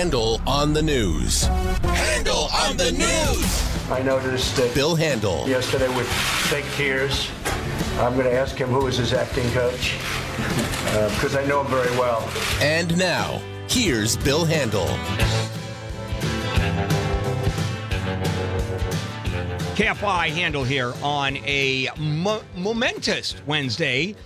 Handel on the news. Handel on the news. I noticed that Bill Handel yesterday with fake tears. I'm going to ask him who is his acting coach because I know him very well. And now, here's Bill Handel. KFI Handel here on a mo- momentous Wednesday.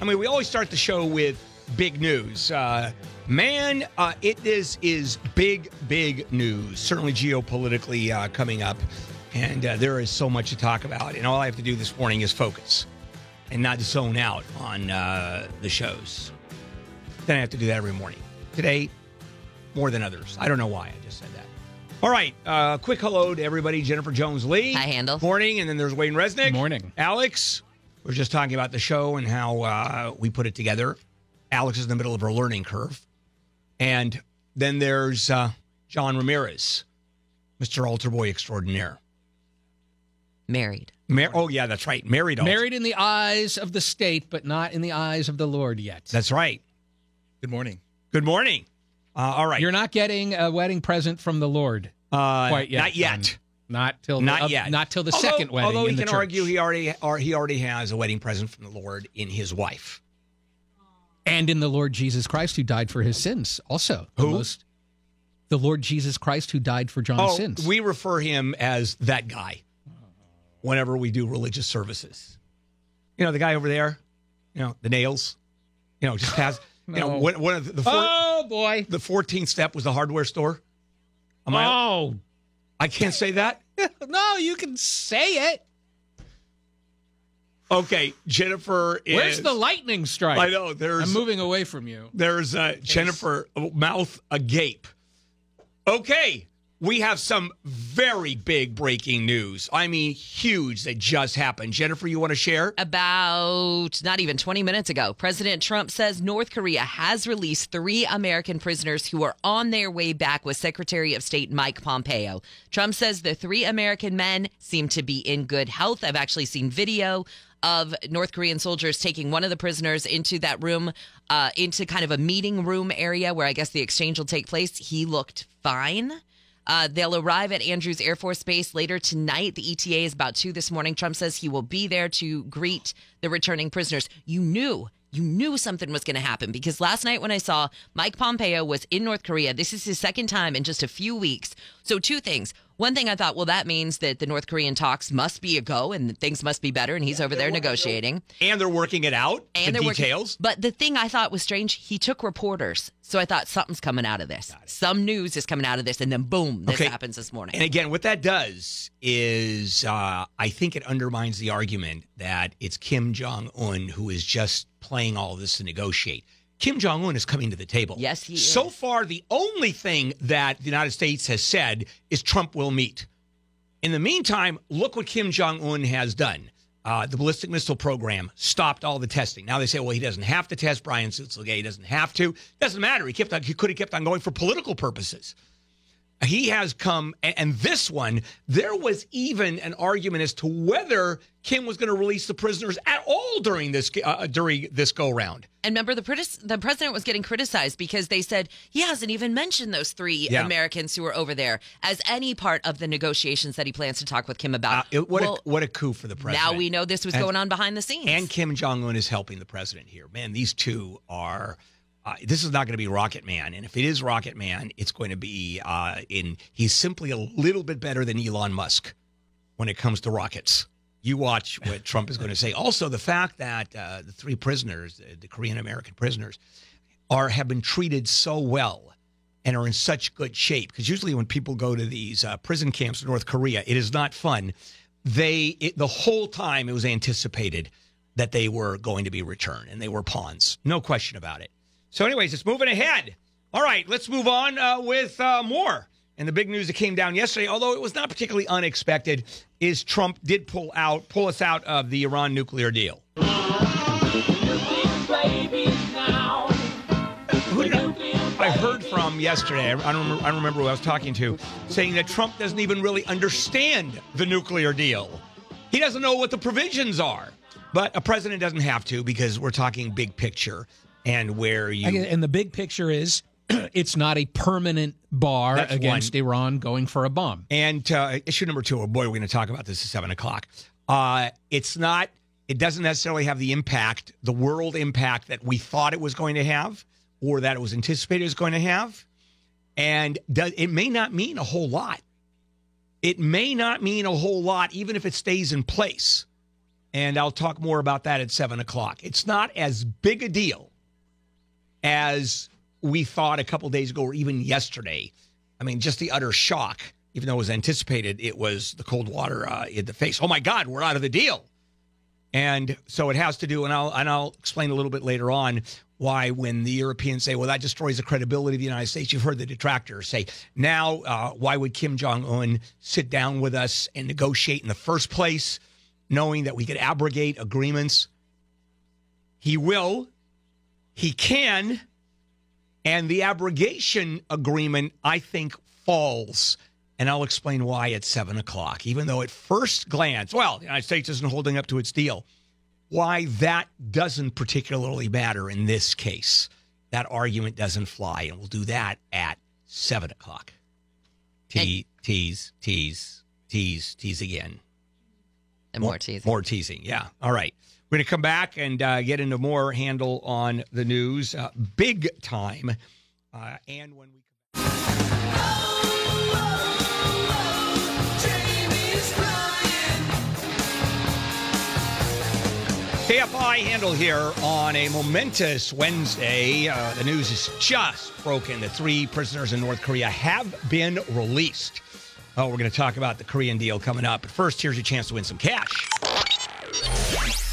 I mean, we always start the show with big news. Uh, man, uh, it is is big, big news. Certainly geopolitically uh, coming up, and uh, there is so much to talk about. And all I have to do this morning is focus and not zone out on uh, the shows. Then I have to do that every morning. Today, more than others. I don't know why I just said that. All right, uh, quick hello to everybody. Jennifer Jones Lee. Hi, Handel. Morning, and then there's Wayne Resnick. Morning. Alex. We are just talking about the show and how uh, we put it together. Alex is in the middle of her learning curve, and then there's uh, John Ramirez, Mr. Altar Boy Extraordinaire. Married. Mar- oh yeah, that's right. Married. Altar. Married in the eyes of the state, but not in the eyes of the Lord yet. That's right. Good morning. Good morning. Uh, all right. You're not getting a wedding present from the Lord uh, quite yet. Not yet. son. Not till Not the, uh, yet. Not till the although, second wedding. Although in he the can church. argue he already or he already has a wedding present from the Lord in his wife. And in the Lord Jesus Christ who died for his sins. Also, the Who? most- the Lord Jesus Christ who died for John's Oh, sins. we refer him as that guy whenever we do religious services. You know, the guy over there, you know, the nails, you know, just has, you know, No. one, one of the, the, four, oh boy! the 14th step was the hardware store. Am I, Oh I can't say that? no, you can say it. Okay, Jennifer is. Where's the lightning strike? I know, there's. I'm moving away from you. There's uh, Jennifer mouth agape. Okay, we have some very big breaking news. I mean, huge that just happened. Jennifer, you want to share? About not even 20 minutes ago, President Trump says North Korea has released three American prisoners who are on their way back with Secretary of State Mike Pompeo. Trump says the three American men seem to be in good health. I've actually seen video of North Korean soldiers taking one of the prisoners into that room, uh, into kind of a meeting room area where I guess the exchange will take place. He looked fine. Uh, they'll arrive at Andrews Air Force Base later tonight. The ETA is about two this morning. Trump says he will be there to greet the returning prisoners. You knew, you knew something was going to happen because last night when I saw Mike Pompeo was in North Korea, this is his second time in just a few weeks. So, two things. One thing I thought, well, that means that the North Korean talks must be a go and things must be better, and he's over there negotiating. And they're working it out. And the they're working- details. but the thing I thought was strange, he took reporters. So I thought something's coming out of this. Some news is coming out of this, and then boom, this Okay. happens this morning. And again, what that does is, uh, I think it undermines the argument that it's Kim Jong Un who is just playing all this to negotiate. Kim Jong Un is coming to the table. Yes, he So is. far, the only thing that the United States has said is Trump will meet. In the meantime, look what Kim Jong Un has done. Uh, the ballistic missile program stopped all the testing. Now they say, well, he doesn't have to test. Brian Sutzlige, he doesn't have to. Doesn't matter. He kept on, he could have kept on going for political purposes he has come and, this one there was even an argument as to whether kim was going to release the prisoners at all during this uh, during this go round And remember, the, the president was getting criticized because they said he hasn't even mentioned those three Yeah. Americans who were over there as any part of the negotiations that he plans to talk with Kim uh, about. it, what, Well, a, what a coup for the president now we know this was And- going on behind the scenes. and kim jong-un is helping the president here man these two are uh, this is not going to be Rocket Man, and if it is Rocket Man, it's going to be uh, in. He's simply a little bit better than Elon Musk when it comes to rockets. You watch what Trump is going to say. Also, the fact that uh, the three prisoners, uh, the Korean American prisoners, are have been treated so well and are in such good shape. Because usually, when people go to these uh, prison camps in North Korea, it is not fun. They it, the whole time it was anticipated that they were going to be returned, and they were pawns, no question about it. So, anyways, it's moving ahead. All right, let's move on uh, with uh, more. And the big news that came down yesterday, although it was not particularly unexpected, is Trump did pull out, pull us out of the Iran nuclear deal. I heard from yesterday? I don't, remember, I don't remember who I was talking to, saying that Trump doesn't even really understand the nuclear deal. He doesn't know what the provisions are. But a president doesn't have to because we're talking big picture and where you. Get- And the big picture is it's not a permanent bar That's against one. Iran going for a bomb. And uh, issue number two, oh boy, we're going to talk about this at seven o'clock. Uh, it's not. It doesn't necessarily have the impact, the world impact that we thought it was going to have, or that it was anticipated it was going to have, and does, it may not mean a whole lot. It may not mean a whole lot, even if it stays in place. And I'll talk more about that at seven o'clock. It's not as big a deal as we thought a couple days ago, or even yesterday. I mean, just the utter shock, even though it was anticipated, it was the cold water uh, in the face. Oh my God, we're out of the deal. And so it has to do, and I'll and I'll explain a little bit later on why when the Europeans say, "Well, that destroys the credibility of the United States," you've heard the detractors say, "Now, uh, why would Kim Jong Un sit down with us and negotiate in the first place, knowing that we could abrogate agreements?" He will, he can, and the abrogation agreement, I think, falls. And I'll explain why at seven o'clock, even though at first glance, well, the United States isn't holding up to its deal. Why that doesn't particularly matter in this case. That argument doesn't fly. And we'll do that at seven o'clock. Te- tease, tease, tease, tease again. And more teasing. More teasing. Yeah. All right. We're going to come back and uh, get into more Handel on the news, uh, big time. Uh, and when we. KFI Handel here on a momentous Wednesday. Uh, the news is just broken. The three prisoners in North Korea have been released. Oh, we're going to talk about the Korean deal coming up. But first, here's your chance to win some cash.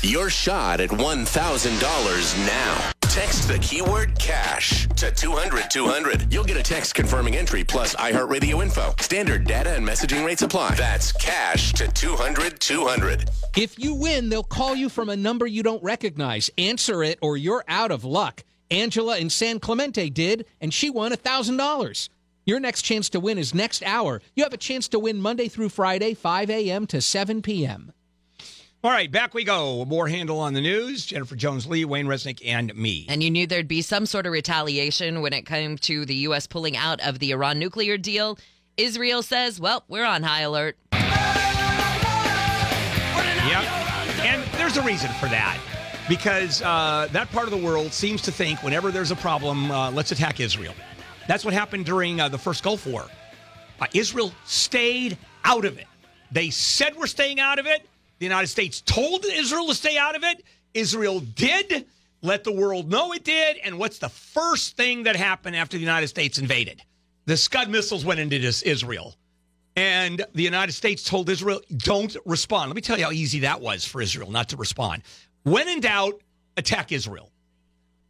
Your shot at $1,000 now. Text the keyword cash to 200 200. You'll get a text confirming entry plus iHeartRadio info. Standard data and messaging rates apply. That's cash to 200 200. If you win, they'll call you from a number you don't recognize. Answer it or you're out of luck. Angela in San Clemente did, and she won $1,000. Your next chance to win is next hour. You have a chance to win Monday through Friday, 5 a.m. to 7 p.m. All right, back we go. More Handel on the news. Jennifer Jones Lee, Wayne Resnick, and me. And you knew there'd be some sort of retaliation when it came to the U.S. pulling out of the Iran nuclear deal. Israel says, well, we're on high alert. Yep. And there's a reason for that. Because uh, that part of the world seems to think whenever there's a problem, uh, let's attack Israel. That's what happened during uh, the first Gulf War. Uh, Israel stayed out of it. They said we're staying out of it. The United States told Israel to stay out of it. Israel did. Let the world know it did. And what's the first thing that happened after the United States invaded? The Scud missiles went into Israel. And the United States told Israel, don't respond. Let me tell you how easy that was for Israel not to respond. When in doubt, attack Israel.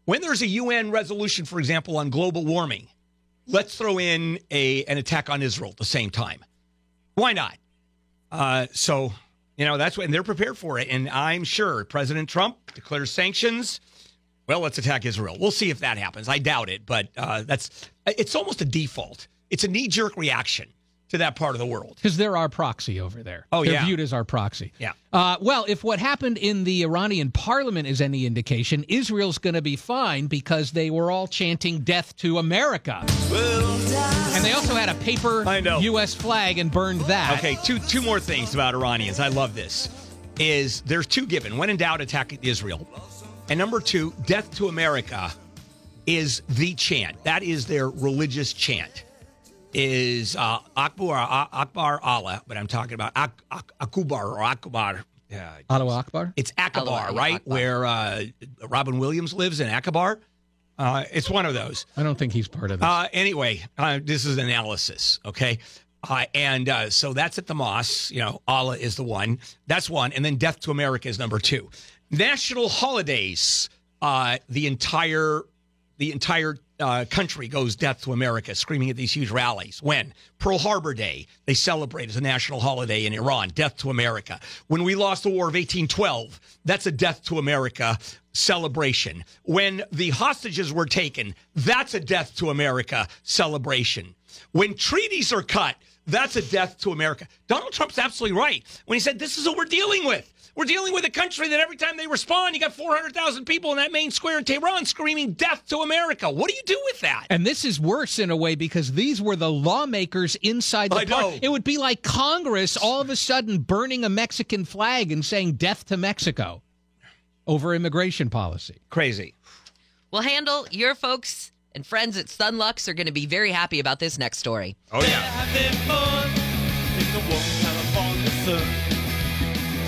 When there's a UN resolution, for example, on global warming, let's throw in a an attack on Israel at the same time. Why not? Uh, so, you know, that's what, and they're prepared for it. And I'm sure President Trump declares sanctions. Well, let's attack Israel. We'll see if that happens. I doubt it, but uh, that's it's almost a default. It's a knee jerk reaction to that part of the world. Because they're our proxy over there. Oh, they're yeah. viewed as our proxy. Yeah. Uh, well, if what happened in the Iranian parliament is any indication, Israel's going to be fine because they were all chanting death to America. And they also had a paper U.S. flag and burned that. Okay, two two more things about Iranians. I love this. Is there's two given. When in doubt, attack Israel. And number two, death to America is the chant. That is their religious chant. Is uh, Akbar uh, Akbar Allah, but I'm talking about Ak- Ak- Akubar or Akbar. Yeah, Allahu Akbar. it's Akabar, Allahu right? Akbar. Where uh, Robin Williams lives in Akabar. Uh, it's one of those. I don't think he's part of this. Uh, anyway, uh, this is analysis, okay? Uh, and uh, so that's at the mosque. You know, Allah is the one. That's one. And then Death to America is number two. National holidays. Uh, the entire the entire uh, country goes Death to America, screaming at these huge rallies. When Pearl Harbor Day, they celebrate as a national holiday in Iran. Death to America. When we lost the War of 1812, that's a Death to America celebration. When the hostages were taken, that's a Death to America celebration. When treaties are cut, that's a death to America. Donald Trump's absolutely right when he said this is what we're dealing with. We're dealing with a country that every time they respond, you got 400,000 people in that main square in Tehran screaming death to America. What do you do with that? And this is worse in a way because these were the lawmakers inside the I know. park. It would be like Congress all of a sudden burning a Mexican flag and saying death to Mexico over immigration policy. Crazy. Well, Handel your folks and friends at Sunlux are going to be very happy about this next story. Oh, yeah.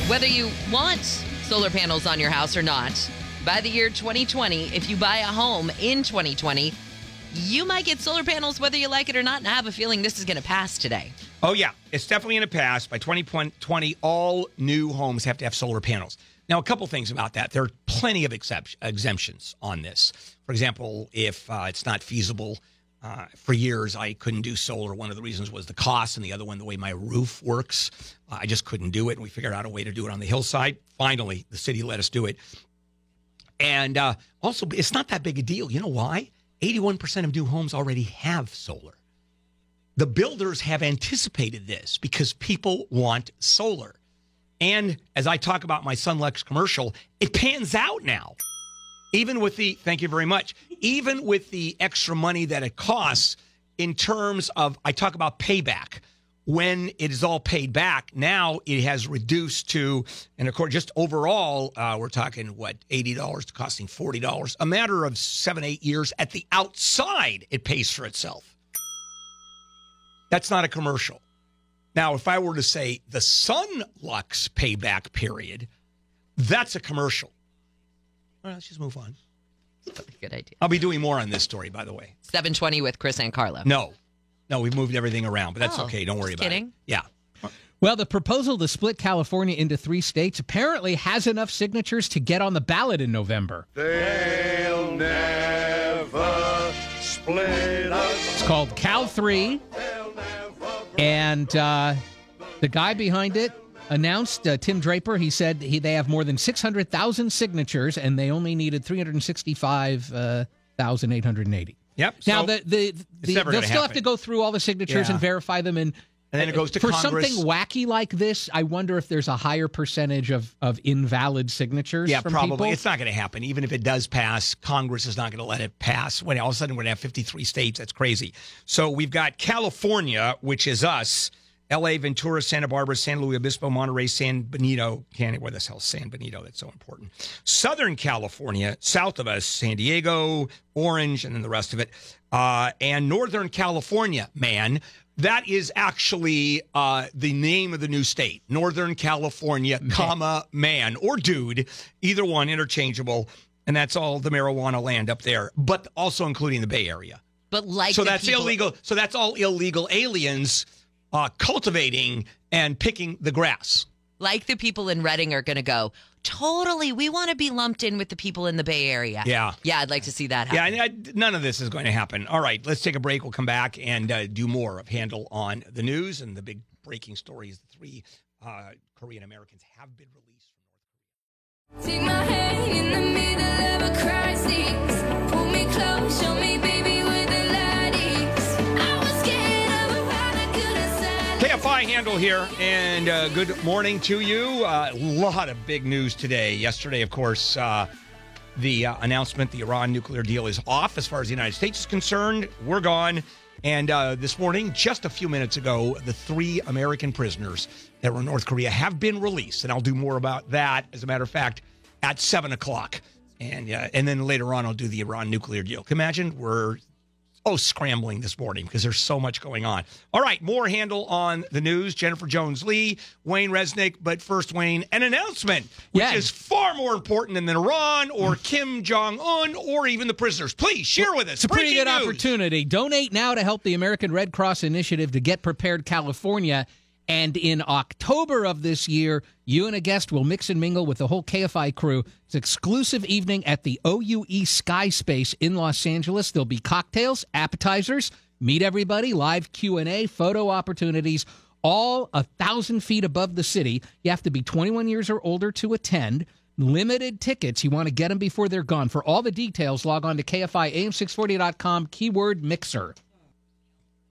Whether you want solar panels on your house or not, by the year 2020, if you buy a home in 2020, you might get solar panels whether you like it or not. And I have a feeling this is going to pass today. Oh, yeah. It's definitely in the past. By 2020, all new homes have to have solar panels. Now, a couple things about that. There are plenty of excep- exemptions on this. For example, if uh, it's not feasible, uh, for years I couldn't do solar. One of the reasons was the cost, and the other one, the way my roof works. Uh, I just couldn't do it. And we figured out a way to do it on the hillside. Finally, the city let us do it. And uh, also, it's not that big a deal. You know why? 81% of new homes already have solar. The builders have anticipated this because people want solar. And as I talk about my Sunlux commercial, it pans out now. Even with the, thank you very much, even with the extra money that it costs in terms of, I talk about payback. When it is all paid back, now it has reduced to, and of course, just overall, uh, we're talking what, $80 to costing $40. A matter of seven, eight years at the outside, it pays for itself. That's not a commercial. Now, if I were to say the Sunlux payback period, that's a commercial. All right, let's just move on. Good idea. I'll be doing more on this story, by the way. 720 with Chris and Carlo. No, no, we've moved everything around, but that's Oh, okay. Don't worry just about kidding. it. Yeah. Well, the proposal to split California into three states apparently has enough signatures to get on the ballot in November. They'll never split us. It's called Cal 3. And uh, the guy behind it announced, uh, Tim Draper, he said he, they have more than 600,000 signatures and they only needed 365,880. Yep. Now, so- the, the, the they'll still have to go through all the signatures Yeah. and verify them. And, And then it goes to Congress. For Congress. something wacky like this, I wonder if there's a higher percentage of, of invalid signatures yeah, probably. people. It's not going to happen. Even if it does pass, Congress is not going to let it pass. When all of a sudden we're going to have 53 states, that's crazy. So we've got California, which is us, LA, Ventura, Santa Barbara, San Luis Obispo, Monterey, San Benito, Canada. Where the hell is San Benito? That's so important. Southern California, south of us, San Diego, Orange, and then the rest of it. Uh, and Northern California, man, that is actually uh, the name of the new state, Northern California, comma man or dude, either one interchangeable, and that's all the marijuana land up there, but also including the Bay Area. But like so that's people- illegal. So that's all illegal aliens uh, cultivating and picking the grass. like the people in Redding are going to go, totally, we want to be lumped in with the people in the Bay Area. Yeah. Yeah, I'd like to see that Yeah, happen. and, uh, none of this is going to happen. All right, let's take a break. We'll come back and uh, do more of Handel on the news. And the big breaking stories. the three uh, Korean Americans have been released from North Korea. KFI Handel here, and uh, good morning to you. A lot of big news today. Yesterday, of course, uh, the uh, announcement the Iran nuclear deal is off as far as the United States is concerned. We're gone. And uh, this morning, just a few minutes ago, the three American prisoners that were in North Korea have been released. And I'll do more about that, as a matter of fact, at 7 o'clock. And, uh, and then later on, I'll do the Iran nuclear deal. Can imagine? We're oh scrambling this morning because there's so much going on. All right, more Handel on the news. Jennifer Jones Lee, Wayne Resnick, but first, Wayne, an announcement which Yeah. is far more important than Iran or mm. Kim Jong Un or even the prisoners. Please share with us. It's a pretty good news. opportunity. Donate now to help the American Red Cross Initiative to get prepared California. And in October of this year, you and a guest will mix and mingle with the whole KFI crew. It's exclusive evening at the OUE Sky Space in Los Angeles. There'll be cocktails, appetizers, meet everybody, live Q&A, photo opportunities, all a thousand feet above the city. You have to be 21 years or older to attend. Limited tickets. You want to get them before they're gone. For all the details, log on to KFIAM640.com, keyword mixer.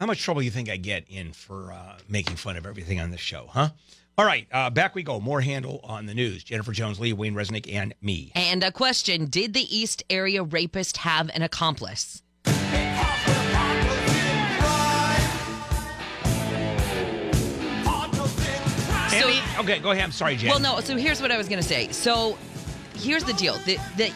How much trouble do you think I get in for uh, making fun of everything on this show, huh? All right, uh, back we go. More Handel on the news. Jennifer Jones, Lee, Wayne Resnick, and me. And a question Did the East area rapist have an accomplice? So- okay, go ahead. I'm sorry, Jen. Well, no. So here's what I was going to say. So here's the deal. The, the,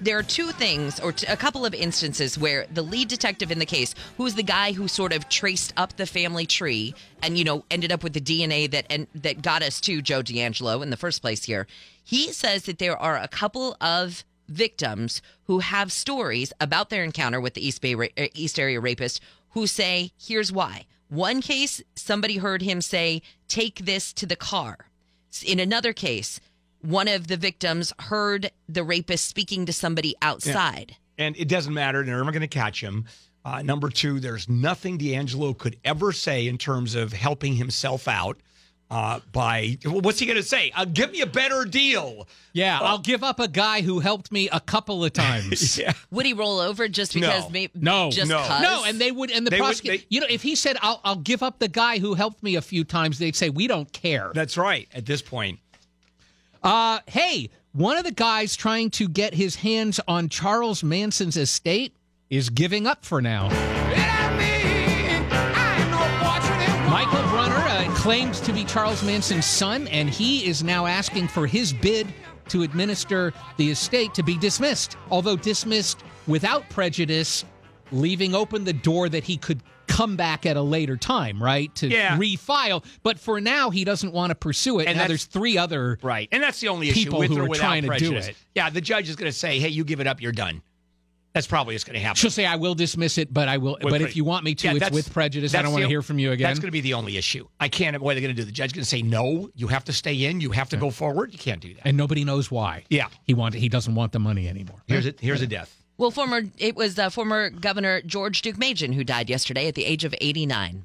there are two things, or t- a couple of instances where the lead detective in the case, who is the guy who sort of traced up the family tree and you know ended up with the DNA that and that got us to Joe DeAngelo in the first place here, he says that there are a couple of victims who have stories about their encounter with the East Bay ra- uh, East Area rapist who say, "Here's why." One case, somebody heard him say, "Take this to the car." In another case, one of the victims heard the rapist speaking to somebody outside. and it doesn't matter. They're never going to catch him. Uh, number two, there's nothing DeAngelo could ever say in terms of helping himself out uh, by what's he going to say? Uh, give me a better deal. Yeah, I'll give up a guy who helped me a couple of times. Yeah. Would he roll over just because? No. Maybe, No, just no. 'cause? No, and they would, and the They would- prosecutor, they- you know, if he said, I'll, I'll give up the guy who helped me a few times, they'd say, we don't care. That's right. At this point, Uh, hey, one of the guys trying to get his hands on Charles Manson's estate is giving up for now. Michael Brunner uh, claims to be Charles Manson's son, and he is now asking for his bid to administer the estate to be dismissed, although dismissed without prejudice, leaving open the door that he could come back at a later time, right? To Yeah. refile. But for now, he doesn't want to pursue it. And now there's three other right, and that's the only issue with who or are without trying to do prejudice. it. Yeah, the judge is going to say, "Hey, you give it up. You're done." That's probably what's going to happen. She'll say, "I will dismiss it, but I will. With but pre- if you want me to, Yeah, it's with prejudice. I don't want to hear from you again." That's going to be the only issue. I can't. What are they going to do? The judge going to say no? You have to stay in. You have to go forward. You can't do that. and nobody knows why. Yeah. he wanted. He doesn't want the money anymore. Here's a here's a death. Well, former it was uh, former Governor George Deukmejian who died yesterday at the age of 89.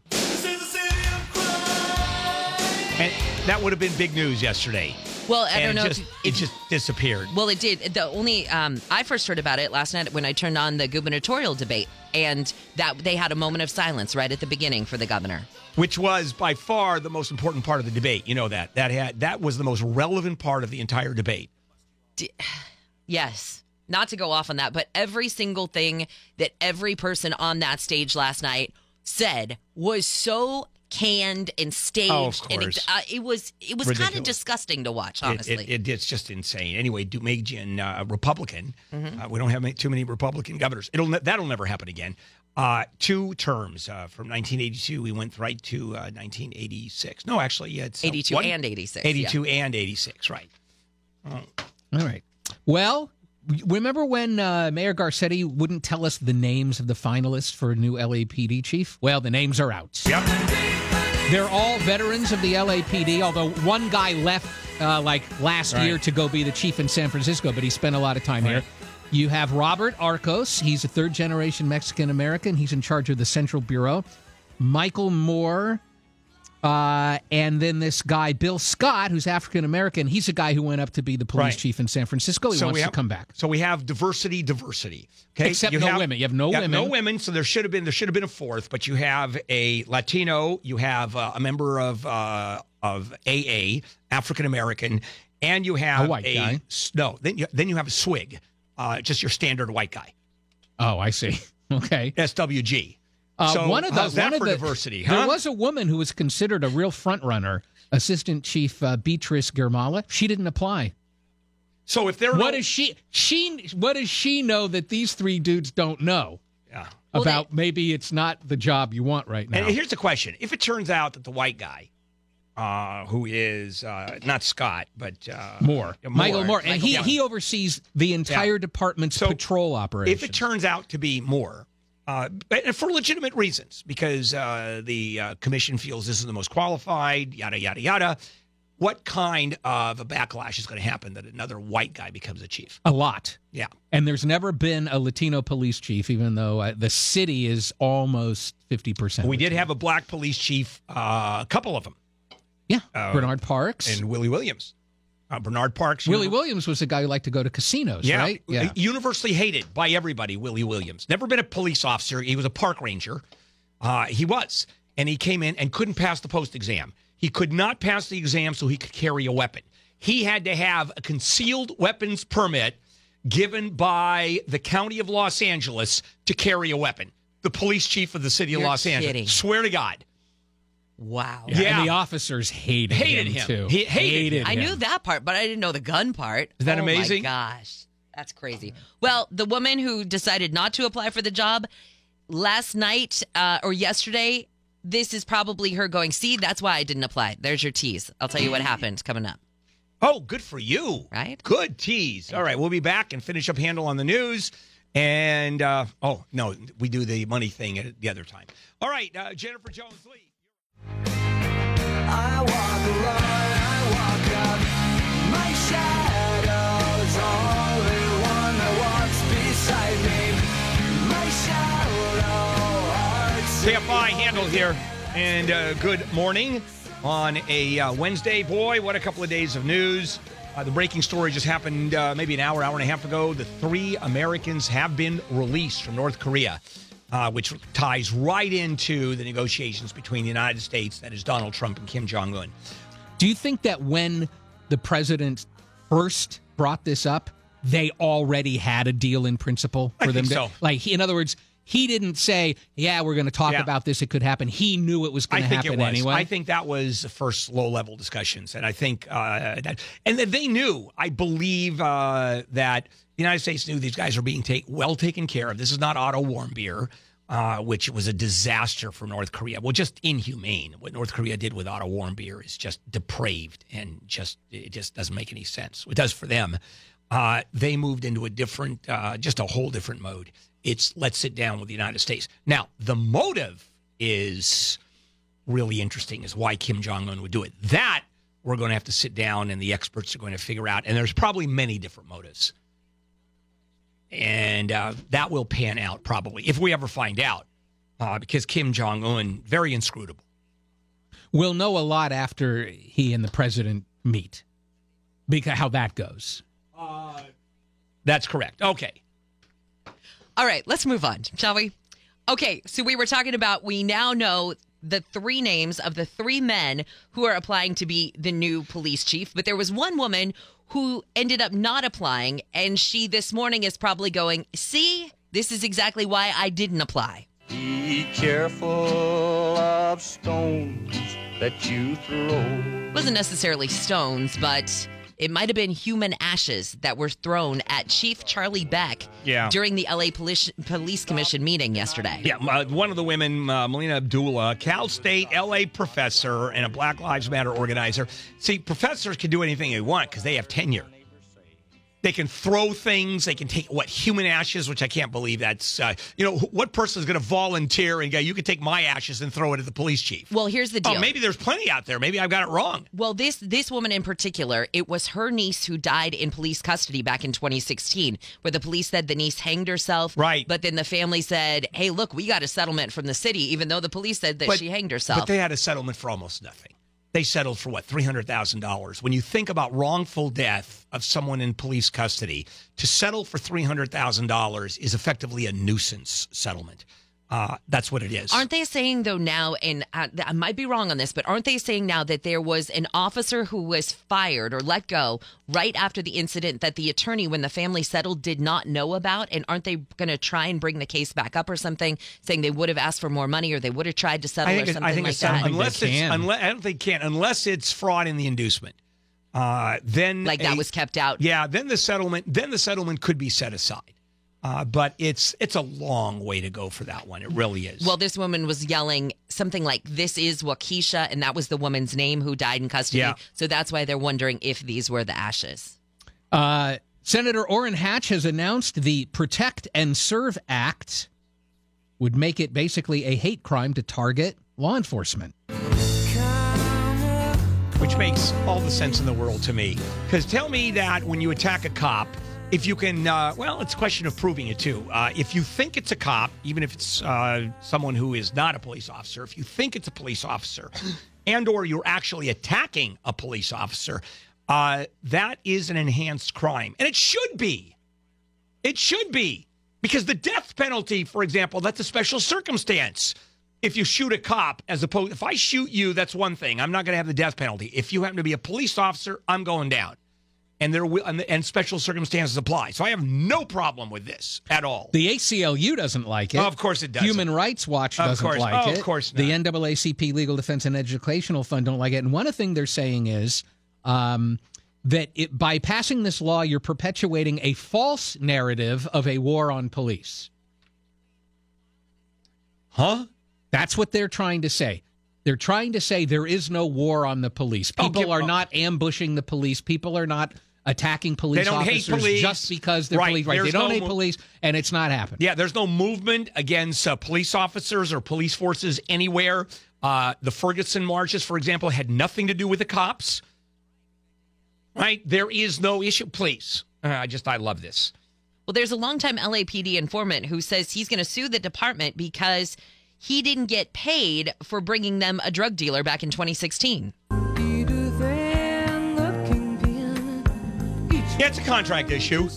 And that would have been big news yesterday. Well, I and don't know Just, if, it just disappeared. Well, it did. The only um, I first heard about it last night when I turned on the gubernatorial debate, and that they had a moment of silence right at the beginning for the governor. which was by far the most important part of the debate. You know that that had that was the most relevant part of the entire debate. Yes, not to go off on that, but every single thing that every person on that stage last night said was so canned and staged, Oh, of and it, course. uh, it was it was kind of disgusting to watch. Honestly, it, it, it's just insane. Anyway, Deukmejian, uh, Republican. Mm-hmm. Uh, we don't have ma- too many Republican governors. It'll ne- that'll never happen again. Uh, two terms uh, from 1982. We went right to uh, 1986. No, actually, yeah, it's uh, 82 one- and 86. yeah. 82 and 86. Right. All right. Well, remember when uh, Mayor Garcetti wouldn't tell us the names of the finalists for a new LAPD chief? Well, the names are out. Yep. They're all veterans of the LAPD, although one guy left uh, like last Right. year to go be the chief in San Francisco, but he spent a lot of time here. You have Robert Arcos. He's a third generation Mexican American. He's in charge of the Central Bureau. Michael Moore. Uh, and then this guy, Bill Scott, who's African American. He's a guy who went up to be the police Right. chief in San Francisco. He wants we to come back. So we have diversity, diversity. Okay, Except no women. You have no yeah, No women. women. So there should have been there should have been a fourth, but you have a Latino, you have uh, a member of uh, of AA, African American, and you have A white guy. No, then you then you have a swig, uh, just your standard white guy, Oh, I see. Okay. SWG. Uh, so one of the how's that for the diversity? There was a woman who was considered a real front runner, Assistant Chief uh, Beatrice Girmala. She didn't apply. so if there What no, does she she what does she know that these three dudes don't know yeah. Well, about maybe it's not the job you want right now? And here's the question: If it turns out that the white guy, uh, who is uh, not Scott but uh, Moore. yeah, Michael Moore. And he, Yeah. he oversees the entire department's So, patrol operation. if it turns out to be Moore, uh, and for legitimate reasons, because uh, the uh, commission feels this is the most qualified, yada yada yada. What kind of a backlash is going to happen that another white guy becomes a chief? a lot. Yeah, And there's never been a Latino police chief, even though uh, the city is almost 50%. we did have a black police chief, uh, a couple of them, Yeah. uh, Bernard Parks. and Willie Williams, uh, Bernard Parks. Willie Uni- Williams was the guy who liked to go to casinos, yeah, right? Yeah. universally hated by everybody. Willie Williams, never been a police officer. He was a park ranger. Uh, he was, and he came in and couldn't pass the post exam. He could not pass the exam so he could carry a weapon. He had to have a concealed weapons permit given by the county of Los Angeles to carry a weapon. The police chief of the city of You're Los Angeles. Swear to God. Wow. Yeah. And the officers hated, Hated him, him. too. He hated him. I knew that part, but I didn't know the gun part. Is that oh amazing? My gosh, that's crazy. Well, the woman who decided not to apply for the job last night uh, or yesterday, this is probably her going. See, that's why I didn't apply. There's your tease. I'll tell you what happened coming up. Oh, good for you. Right? Good tease. All right, we'll be back and finish up Handel on the news. And uh, oh no, we do the money thing at the other time. All right, uh, Jennifer Jones Lee. KFI Handel here, and uh, good morning on a uh, Wednesday. Boy, what a couple of days of news. Uh, the breaking story just happened uh, maybe an hour, hour and a half ago. The three Americans have been released from North Korea, uh, which ties right into the negotiations between the United States, that is Donald Trump and Kim Jong Un. Do you think that when the president first brought this up, they already had a deal in principle I for them think to so. like he- in other words, he didn't say, "Yeah, we're going to talk Yeah. about this. It could happen." He knew it was going to happen it was. anyway. I think that was the first low level discussions, and I think uh, that, and that they knew. I believe uh, that United States knew these guys were being take, well taken care of. This is not Otto Warmbier, uh, which was a disaster for North Korea. Well, just inhumane. What North Korea did with Otto Warmbier is just depraved and just it just doesn't make any sense. It does for them. Uh, they moved into a different, uh, just a whole different mode. It's let's sit down with the United States. Now, the motive is really interesting is why Kim Jong Un would do it. That we're going to have to sit down and the experts are going to figure out. And there's probably many different motives. And uh, that will pan out probably if we ever find out, uh, because Kim Jong Un, very inscrutable. we'll know a lot after he and the president meet. Because how that goes. That's correct. Okay. All right, let's move on, shall we? Okay, so we were talking about we now know the three names of the three men who are applying to be the new police chief, but there was one woman who ended up not applying, and she this morning is probably going, See, this is exactly why I didn't apply. Be careful of stones that you throw. It wasn't necessarily stones, but it might have been human ashes that were thrown at Chief Charlie Beck Yeah. during the LA Police, Police Commission meeting yesterday. Yeah, uh, one of the women, uh, Melina Abdullah, Cal State LA professor and a Black Lives Matter organizer. See, professors can do anything they want because they have tenure. They can throw things. They can take what human ashes, which I can't believe that's. Uh, you know, what person is going to volunteer and go? You can take my ashes and throw it at the police chief. Well, here's the deal. oh, maybe there's plenty out there. Maybe I've got it wrong. Well, this this woman in particular, it was her niece who died in police custody back in 2016, where the police said the niece hanged herself. Right. But then the family said, "Hey, look, we got a settlement from the city," even though the police said that But- she hanged herself. But they had a settlement for almost nothing. They settled for what three hundred thousand dollars. When you think about wrongful death of someone in police custody, to settle for three hundred thousand dollars is effectively a nuisance settlement. Uh, that's what it is. Aren't they saying though now, and I, I might be wrong on this, but aren't they saying now that there was an officer who was fired or let go right after the incident that the attorney, when the family settled, did not know about? And aren't they going to try and bring the case back up or something, saying they would have asked for more money or they would have tried to settle I or think, it- something I think like it's that? think they unless it's can. unless I don't think it can unless it's fraud in the inducement. Uh, then like that a- was kept out. Yeah, then the settlement then the settlement could be set aside. Uh, but it's it's a long way to go for that one. It really is. Well, this woman was yelling something like, This is Wakiesha, and that was the woman's name who died in custody. Yeah. So that's why they're wondering if these were the ashes. Uh, Senator Orrin Hatch has announced the Protect and Serve Act would make it basically a hate crime to target law enforcement. which makes all the sense in the world to me. Because tell me that when you attack a cop, if you can, uh, well, it's a question of proving it too. Uh, if you think it's a cop, even if it's uh, someone who is not a police officer, if you think it's a police officer, and or you're actually attacking a police officer, uh, that is an enhanced crime, and it should be. It should be because the death penalty, for example, that's a special circumstance. if you shoot a cop as opposed if I shoot you, that's one thing. I'm not going to have the death penalty. If you happen to be a police officer, I'm going down. And there will and, and special circumstances apply. So I have no problem with this at all. The ACLU doesn't like it. Of course it doesn't. Human Rights Watch doesn't course- like oh, it. of course The. NAACP Legal Defense and Educational Fund don't like it. And one of thing they're saying is um, that it, by passing this law, you're perpetuating a false narrative of a war on police. Huh? That's what they're trying to say. They're trying to say there is no war on the police. Oh, People are not ambushing the police. People are not attacking police don't hate officers police. just because they're Right. police. Right? They There's don't no hate mo- police, and it's not happening. Yeah, there's no movement against uh, police officers or police forces anywhere. Uh, the Ferguson marches, for example, had nothing to do with the cops. Right? There is no issue. Please. Uh, I just, I love this. Well, there's a longtime LAPD informant who says he's going to sue the department because he didn't get paid for bringing them a drug dealer back in 2016. Yeah, it's a contract issue.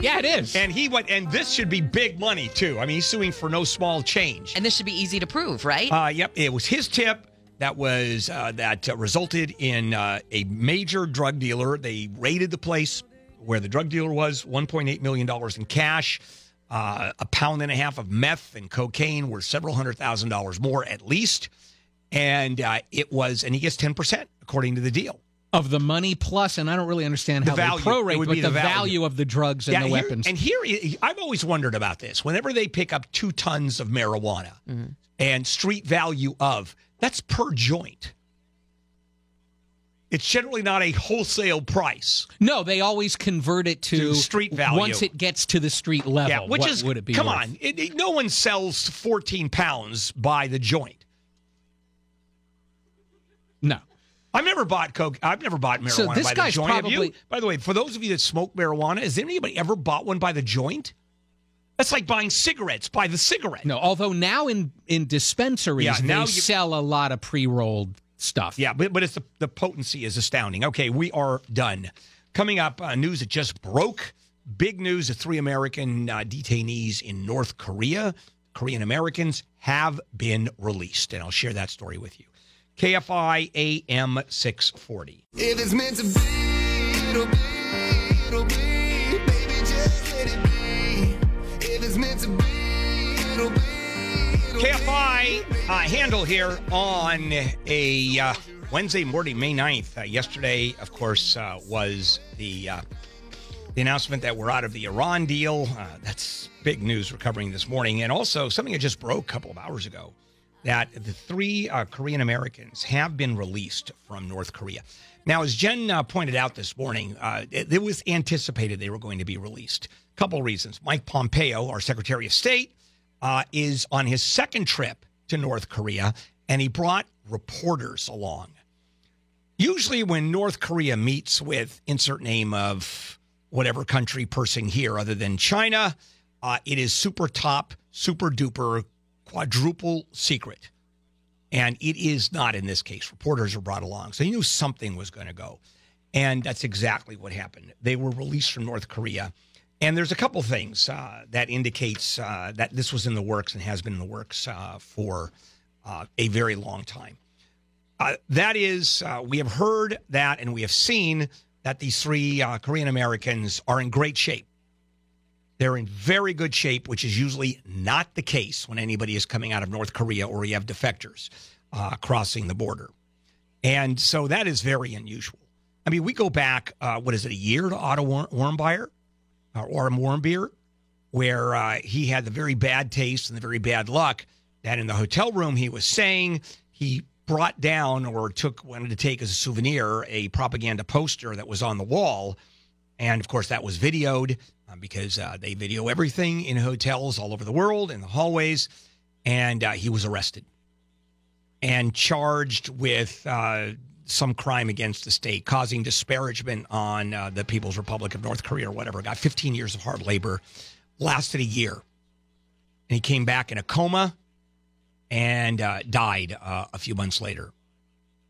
Yeah, it is. And he went, and this should be big money, too. I mean, he's suing for no small change. And this should be easy to prove, right? Uh, yep, it was his tip that was uh, that uh, resulted in uh, a major drug dealer. They raided the place where the drug dealer was, 1.8 million dollars in cash, uh, a pound and a half of meth and cocaine, worth several hundred thousand dollars more at least. And uh, it was, and he gets 10 percent according to the deal. Of the money plus, and I don't really understand The how value. they It prorate, would but be the, the value. value. of the drugs and the here- weapons. And here, I've always wondered about this. Whenever they pick up two tons of marijuana mm-hmm. and street value of, that's per joint. It's generally not a wholesale price. no, they always convert it to, To street value. once it gets to the street level. yeah, which what is would it be? Come worth? on, it, it- no one sells 14 pounds by the joint. no. I've never bought coke. I've never bought marijuana So this by the guy's joint. Have you? probably- By the way, for those of you that smoke marijuana, has anybody ever bought one by the joint? That's like buying cigarettes by the cigarette. No, although now in in dispensaries Yeah, now they you- sell a lot of pre-rolled stuff. Yeah, but, but it's the, the potency is astounding. Okay, we are done. Coming up, uh, news that just broke. Big news: the three American uh, detainees in North Korea, Korean Americans, have been released, and I'll share that story with you. KFI AM six forty. If it's meant to be, it'll be, it'll be. Baby, just let it be. If it's meant to be, it'll be. It'll KFI uh, Handel here on a uh, Wednesday morning, May 9th. Uh, yesterday, of course, uh, was the uh, the announcement that we're out of the Iran deal. Uh, that's big news we're covering this morning. And also something that just broke a couple of hours ago that the three uh, Korean Americans have been released from North Korea. Now, as Jen uh, pointed out this morning, uh, it, it was anticipated they were going to be released. Couple reasons. Mike Pompeo, our Secretary of State, uh, is on his second trip to North Korea, and he brought reporters along. Usually, when North Korea meets with insert name of whatever country person here other than China, uh, it is super top, super duper, quadruple secret. And it is not in this case. Reporters are brought along. So he knew something was going to go. And that's exactly what happened. They were released from North Korea. And there's a couple things uh, that indicates uh, that this was in the works and has been in the works uh, for uh, a very long time. Uh, that is, uh, we have heard that and we have seen that these three Korean Americans are in great shape. They're in very good shape, which is usually not the case when anybody is coming out of North Korea or you have defectors uh, crossing the border. And so that is very unusual. I mean, we go back, uh, what is it, a year to Otto War- Warmbier, uh, or Warmbier, where uh, he had the very bad taste and the very bad luck that in the hotel room he was saying he brought down or took wanted to take as a souvenir a propaganda poster that was on the wall and of course that was videoed because uh, they video everything in hotels all over the world in the hallways and uh, he was arrested and charged with uh, some crime against the state causing disparagement on uh, the people's republic of north korea or whatever got 15 years of hard labor lasted a year and he came back in a coma and uh, died uh, a few months later.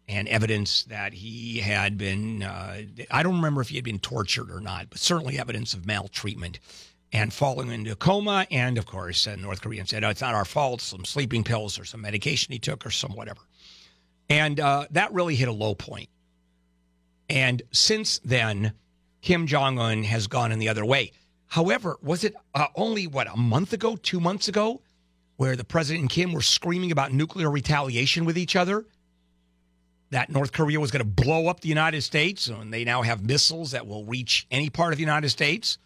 And evidence that he had been, uh, I don't remember if he had been tortured or not, but certainly evidence of maltreatment and falling into a coma. And of course, uh, North Korea said, oh, it's not our fault, some sleeping pills or some medication he took or some whatever. And uh, that really hit a low point. And since then, Kim Jong un has gone in the other way. However, was it uh, only, what, a month ago, two months ago, where the president and Kim were screaming about nuclear retaliation with each other? That North Korea was going to blow up the United States, and they now have missiles that will reach any part of the United States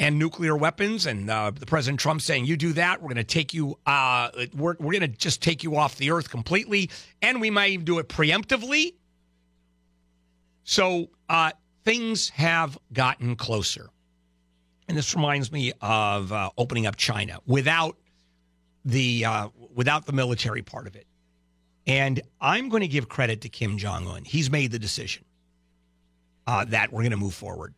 and nuclear weapons. And uh, the President Trump saying, "You do that, we're going to take you. Uh, we're we're going to just take you off the earth completely, and we might even do it preemptively." So uh, things have gotten closer, and this reminds me of uh, opening up China without the uh, without the military part of it. And I'm going to give credit to Kim Jong Un. He's made the decision uh, that we're going to move forward.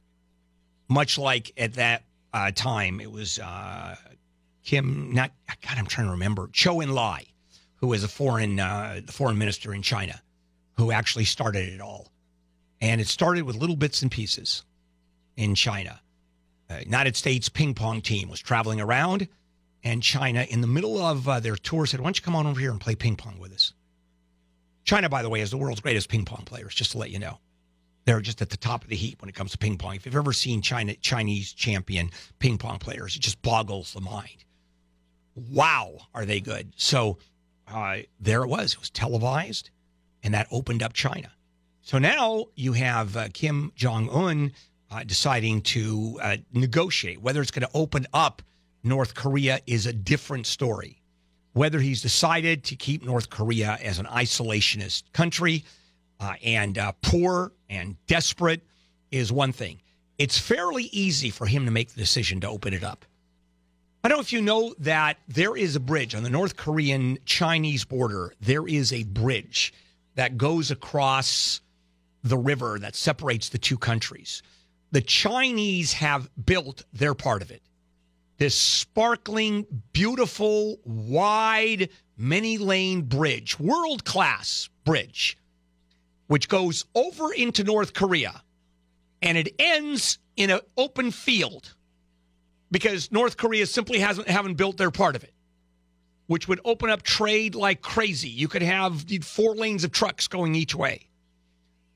Much like at that uh, time, it was uh, Kim. Not God. I'm trying to remember. Zhou Enlai, who was a foreign uh, foreign minister in China, who actually started it all. And it started with little bits and pieces in China. Uh, United States ping pong team was traveling around, and China, in the middle of uh, their tour, said, "Why don't you come on over here and play ping pong with us?" China, by the way, is the world's greatest ping pong players. Just to let you know, they're just at the top of the heap when it comes to ping pong. If you've ever seen China Chinese champion ping pong players, it just boggles the mind. Wow, are they good? So uh, there it was. It was televised, and that opened up China. So now you have uh, Kim Jong Un uh, deciding to uh, negotiate. Whether it's going to open up North Korea is a different story. Whether he's decided to keep North Korea as an isolationist country uh, and uh, poor and desperate is one thing. It's fairly easy for him to make the decision to open it up. I don't know if you know that there is a bridge on the North Korean Chinese border. There is a bridge that goes across the river that separates the two countries. The Chinese have built their part of it. This sparkling, beautiful, wide, many lane bridge, world class bridge, which goes over into North Korea and it ends in an open field because North Korea simply hasn't haven't built their part of it, which would open up trade like crazy. You could have four lanes of trucks going each way.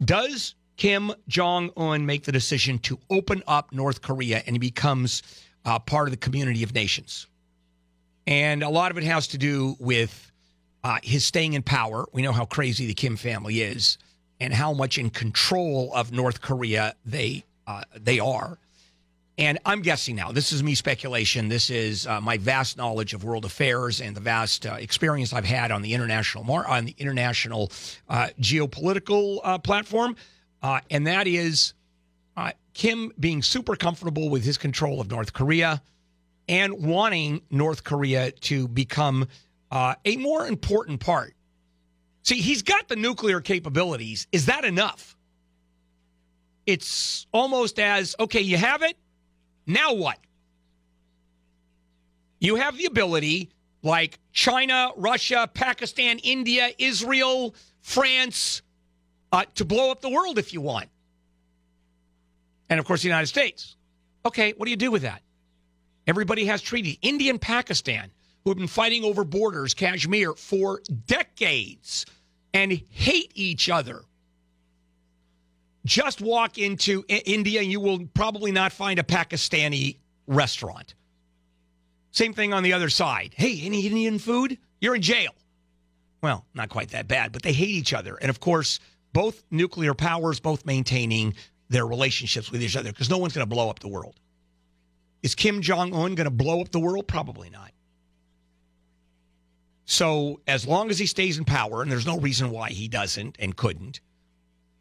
Does Kim Jong Un make the decision to open up North Korea and he becomes uh, part of the community of nations? And a lot of it has to do with uh, his staying in power. We know how crazy the Kim family is and how much in control of North Korea they uh, they are. And I'm guessing now. This is me speculation. This is uh, my vast knowledge of world affairs and the vast uh, experience I've had on the international mar- on the international uh, geopolitical uh, platform, uh, and that is Kim being super comfortable with his control of North Korea and wanting North Korea to become a more important part. See, he's got the nuclear capabilities. Is that enough? It's almost as okay, you have it. Now what? You have the ability, like China, Russia, Pakistan, India, Israel, France, uh, to blow up the world if you want. And of course, the United States. Okay, what do you do with that? Everybody has treaties. India and Pakistan, who have been fighting over borders, Kashmir, for decades and hate each other just walk into India and you will probably not find a Pakistani restaurant. Same thing on the other side. Hey, any Indian food? You're in jail. Well, not quite that bad, but they hate each other. And of course, both nuclear powers, both maintaining their relationships with each other because no one's going to blow up the world. Is Kim Jong un going to blow up the world? Probably not. So, as long as he stays in power, and there's no reason why he doesn't and couldn't,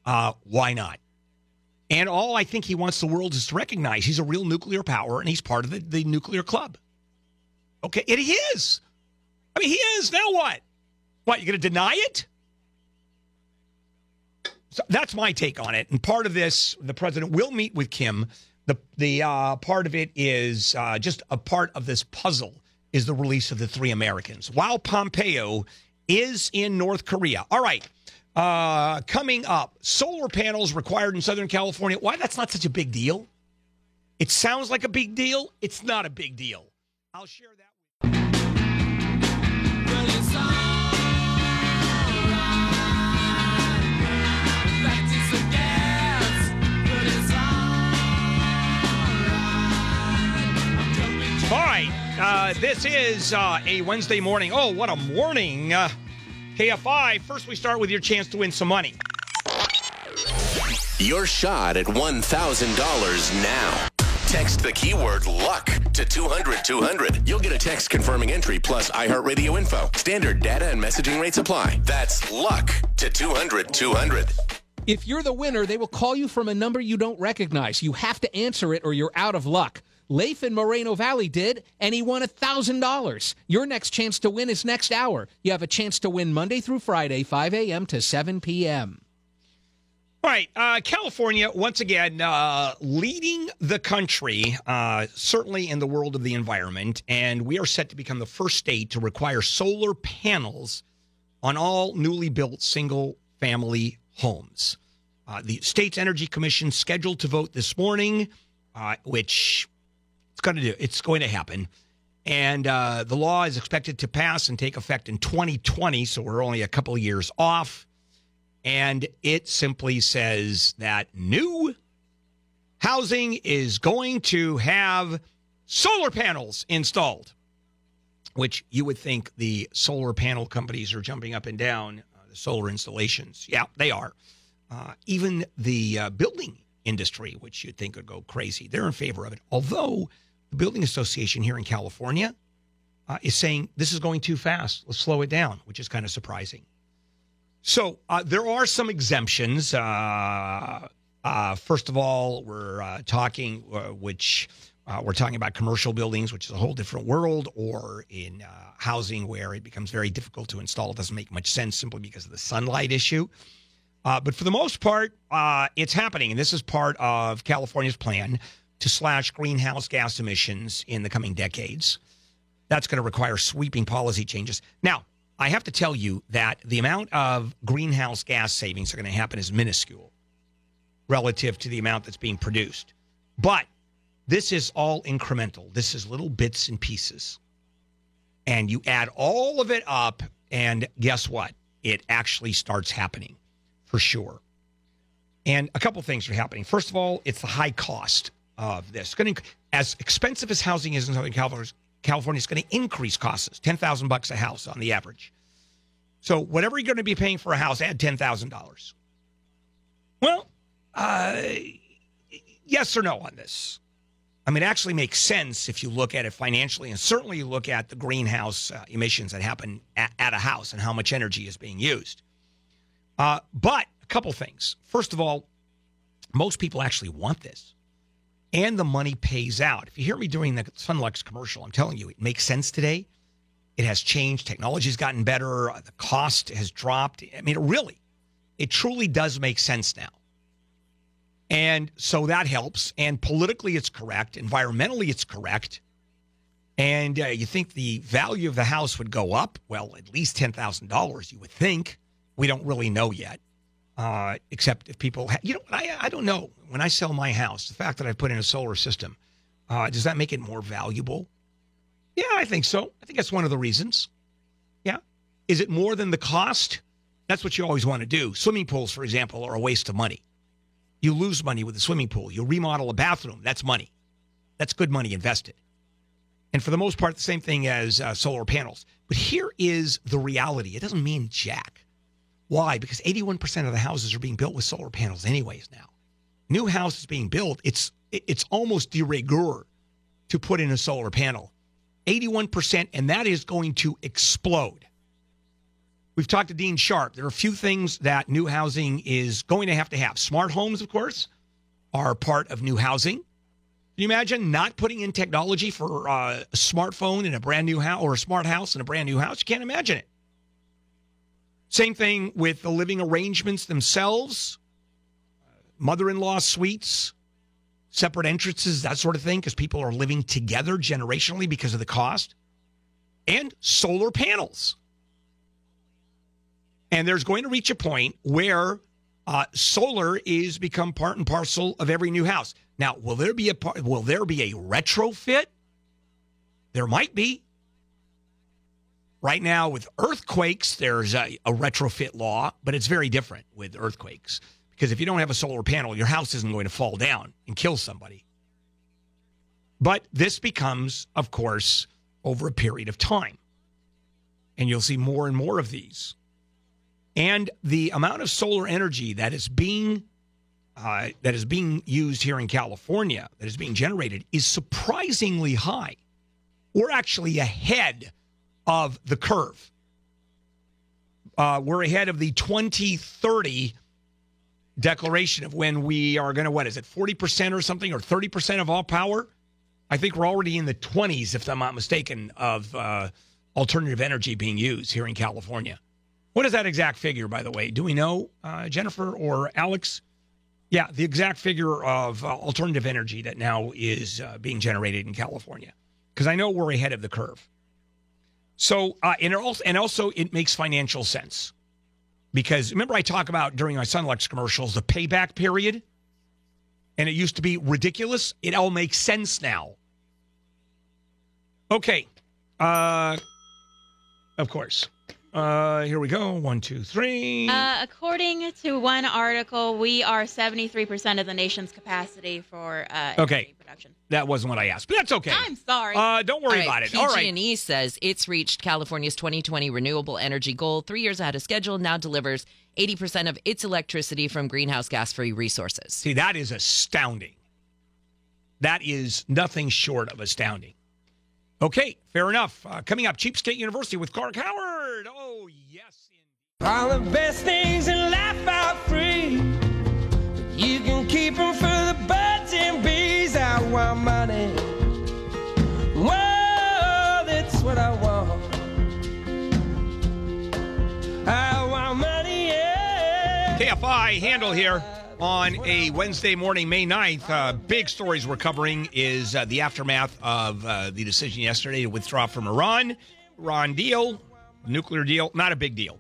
uh, why not? And all I think he wants the world is to recognize he's a real nuclear power and he's part of the, the nuclear club. Okay, he is. I mean, he is. Now what? What, you going to deny it? So that's my take on it. And part of this, the president will meet with Kim. The the uh, part of it is uh, just a part of this puzzle is the release of the three Americans. While Pompeo is in North Korea. All right. Uh, coming up, solar panels required in Southern California. Why that's not such a big deal? It sounds like a big deal. It's not a big deal. I'll share that. All right. Uh, this is uh, a Wednesday morning. Oh, what a morning. Uh, KFI, first we start with your chance to win some money. Your shot at $1,000 now. Text the keyword luck to 200 200. You'll get a text confirming entry plus iHeartRadio info. Standard data and messaging rates apply. That's luck to 200 200. If you're the winner, they will call you from a number you don't recognize. You have to answer it or you're out of luck. Leif in Moreno Valley did, and he won $1,000. Your next chance to win is next hour. You have a chance to win Monday through Friday, 5 a.m. to 7 p.m. All right, uh, California once again uh, leading the country, uh, certainly in the world of the environment, and we are set to become the first state to require solar panels on all newly built single-family homes. Uh, the state's energy commission scheduled to vote this morning, uh, which it's going to do. It's going to happen. And uh, the law is expected to pass and take effect in 2020, so we're only a couple of years off. And it simply says that new housing is going to have solar panels installed, which you would think the solar panel companies are jumping up and down, uh, the solar installations. Yeah, they are. Uh, even the uh, building industry, which you'd think would go crazy, they're in favor of it. Although Building Association here in California uh, is saying this is going too fast. Let's slow it down, which is kind of surprising. So uh, there are some exemptions. Uh, uh, first of all, we're uh, talking, uh, which we're talking about commercial buildings, which is a whole different world, or in housing where it becomes very difficult to install. It doesn't make much sense simply because of the sunlight issue. But for the most part, it's happening. And this is part of California's plan to slash greenhouse gas emissions in the coming decades. That's going to require sweeping policy changes. Now, I have to tell you that the amount of greenhouse gas savings are going to happen is minuscule relative to the amount that's being produced. But this is all incremental. This is little bits and pieces. And you add all of it up, and guess what? It actually starts happening for sure. And a couple things are happening. First of all, it's the high cost of this. It's going to, as expensive as housing is in Southern California, California is going to increase costs. Ten thousand bucks a house on the average. So whatever you're going to be paying for a house, add ten thousand dollars. Well, uh, yes or no on this? I mean, it actually makes sense if you look at it financially, and certainly you look at the greenhouse uh, emissions that happen at, at a house and how much energy is being used. Uh, but a couple things. First of all, most people actually want this, and the money pays out. If you hear me doing the Sunlux commercial, I'm telling you, it makes sense today. It has changed. Technology's gotten better. The cost has dropped. I mean, it really, it truly does make sense now. And so that helps. And politically, it's correct. Environmentally, it's correct. And uh, you think the value of the house would go up? Well, at least $10,000, you would think. We don't really know yet. Uh, except if people, ha- you know, I, I don't know. When I sell my house, the fact that I put in a solar system, uh, does that make it more valuable? Yeah, I think so. I think that's one of the reasons. Yeah. Is it more than the cost? That's what you always want to do. Swimming pools, for example, are a waste of money. You lose money with a swimming pool. You remodel a bathroom. That's money. That's good money invested. And for the most part, the same thing as uh, solar panels. But here is the reality it doesn't mean jack. Why? Because 81% of the houses are being built with solar panels, anyways, now. New houses being built, it's it's almost de rigueur to put in a solar panel. 81%, and that is going to explode. We've talked to Dean Sharp. There are a few things that new housing is going to have to have. Smart homes, of course, are part of new housing. Can you imagine not putting in technology for uh, a smartphone in a brand new house or a smart house in a brand new house? You can't imagine it. Same thing with the living arrangements themselves, mother in law suites, separate entrances, that sort of thing, because people are living together generationally because of the cost, and solar panels. And there's going to reach a point where uh, solar is become part and parcel of every new house. Now, will there be a par- will there be a retrofit? There might be. Right now, with earthquakes, there's a, a retrofit law, but it's very different with earthquakes because if you don't have a solar panel, your house isn't going to fall down and kill somebody. But this becomes, of course, over a period of time. And you'll see more and more of these. And the amount of solar energy that is being uh, that is being used here in California, that is being generated, is surprisingly high. We're actually ahead of the curve. Uh, we're ahead of the 2030 declaration of when we are going to, what is it, 40% or something, or 30% of all power? I think we're already in the 20s, if I'm not mistaken, of uh, alternative energy being used here in California. What is that exact figure, by the way? Do we know, uh, Jennifer or Alex? Yeah, the exact figure of uh, alternative energy that now is uh, being generated in California, because I know we're ahead of the curve. So, uh, and, also, and also, it makes financial sense because remember I talk about during my Sunlux commercials the payback period, and it used to be ridiculous. It all makes sense now. Okay, uh, of course. Uh, here we go. One, two, three. Uh, according to one article, we are 73% of the nation's capacity for uh, Okay. energy production. that wasn't what I asked, but that's okay. I'm sorry. Uh, don't worry All about right, it. All right. PG&E says it's reached California's 2020 renewable energy goal three years ahead of schedule. Now delivers 80% of its electricity from greenhouse gas-free resources. See, that is astounding. That is nothing short of astounding. Okay, fair enough. Uh, coming up, Cheapskate University with Clark Howard. Oh, yes. All the best things in life are free. You can keep them for the birds and bees. I want money. Whoa, that's what I want. I want money, yeah. KFI Handel here on a Wednesday morning, May 9th. Uh, big stories we're covering is uh, the aftermath of uh, the decision yesterday to withdraw from Iran. Iran deal, nuclear deal, not a big deal.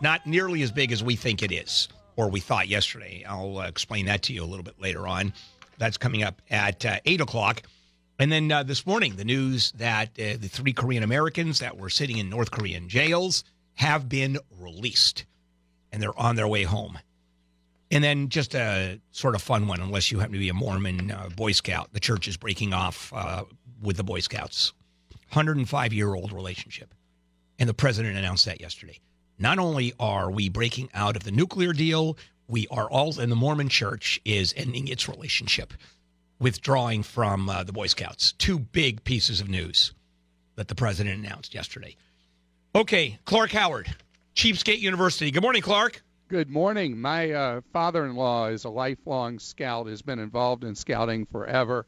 Not nearly as big as we think it is, or we thought yesterday. I'll uh, explain that to you a little bit later on. That's coming up at uh, 8 o'clock. And then uh, this morning, the news that the three Korean Americans that were sitting in North Korean jails have been released and they're on their way home. And then just a sort of fun one, unless you happen to be a Mormon uh, Boy Scout. The church is breaking off uh, with the Boy Scouts. 105 year old relationship. And the president announced that yesterday. Not only are we breaking out of the nuclear deal, we are all, and the Mormon church is ending its relationship, withdrawing from uh, the Boy Scouts. Two big pieces of news that the president announced yesterday. Okay, Clark Howard, Cheapskate University. Good morning, Clark. Good morning. My uh, father-in-law is a lifelong scout, has been involved in scouting forever,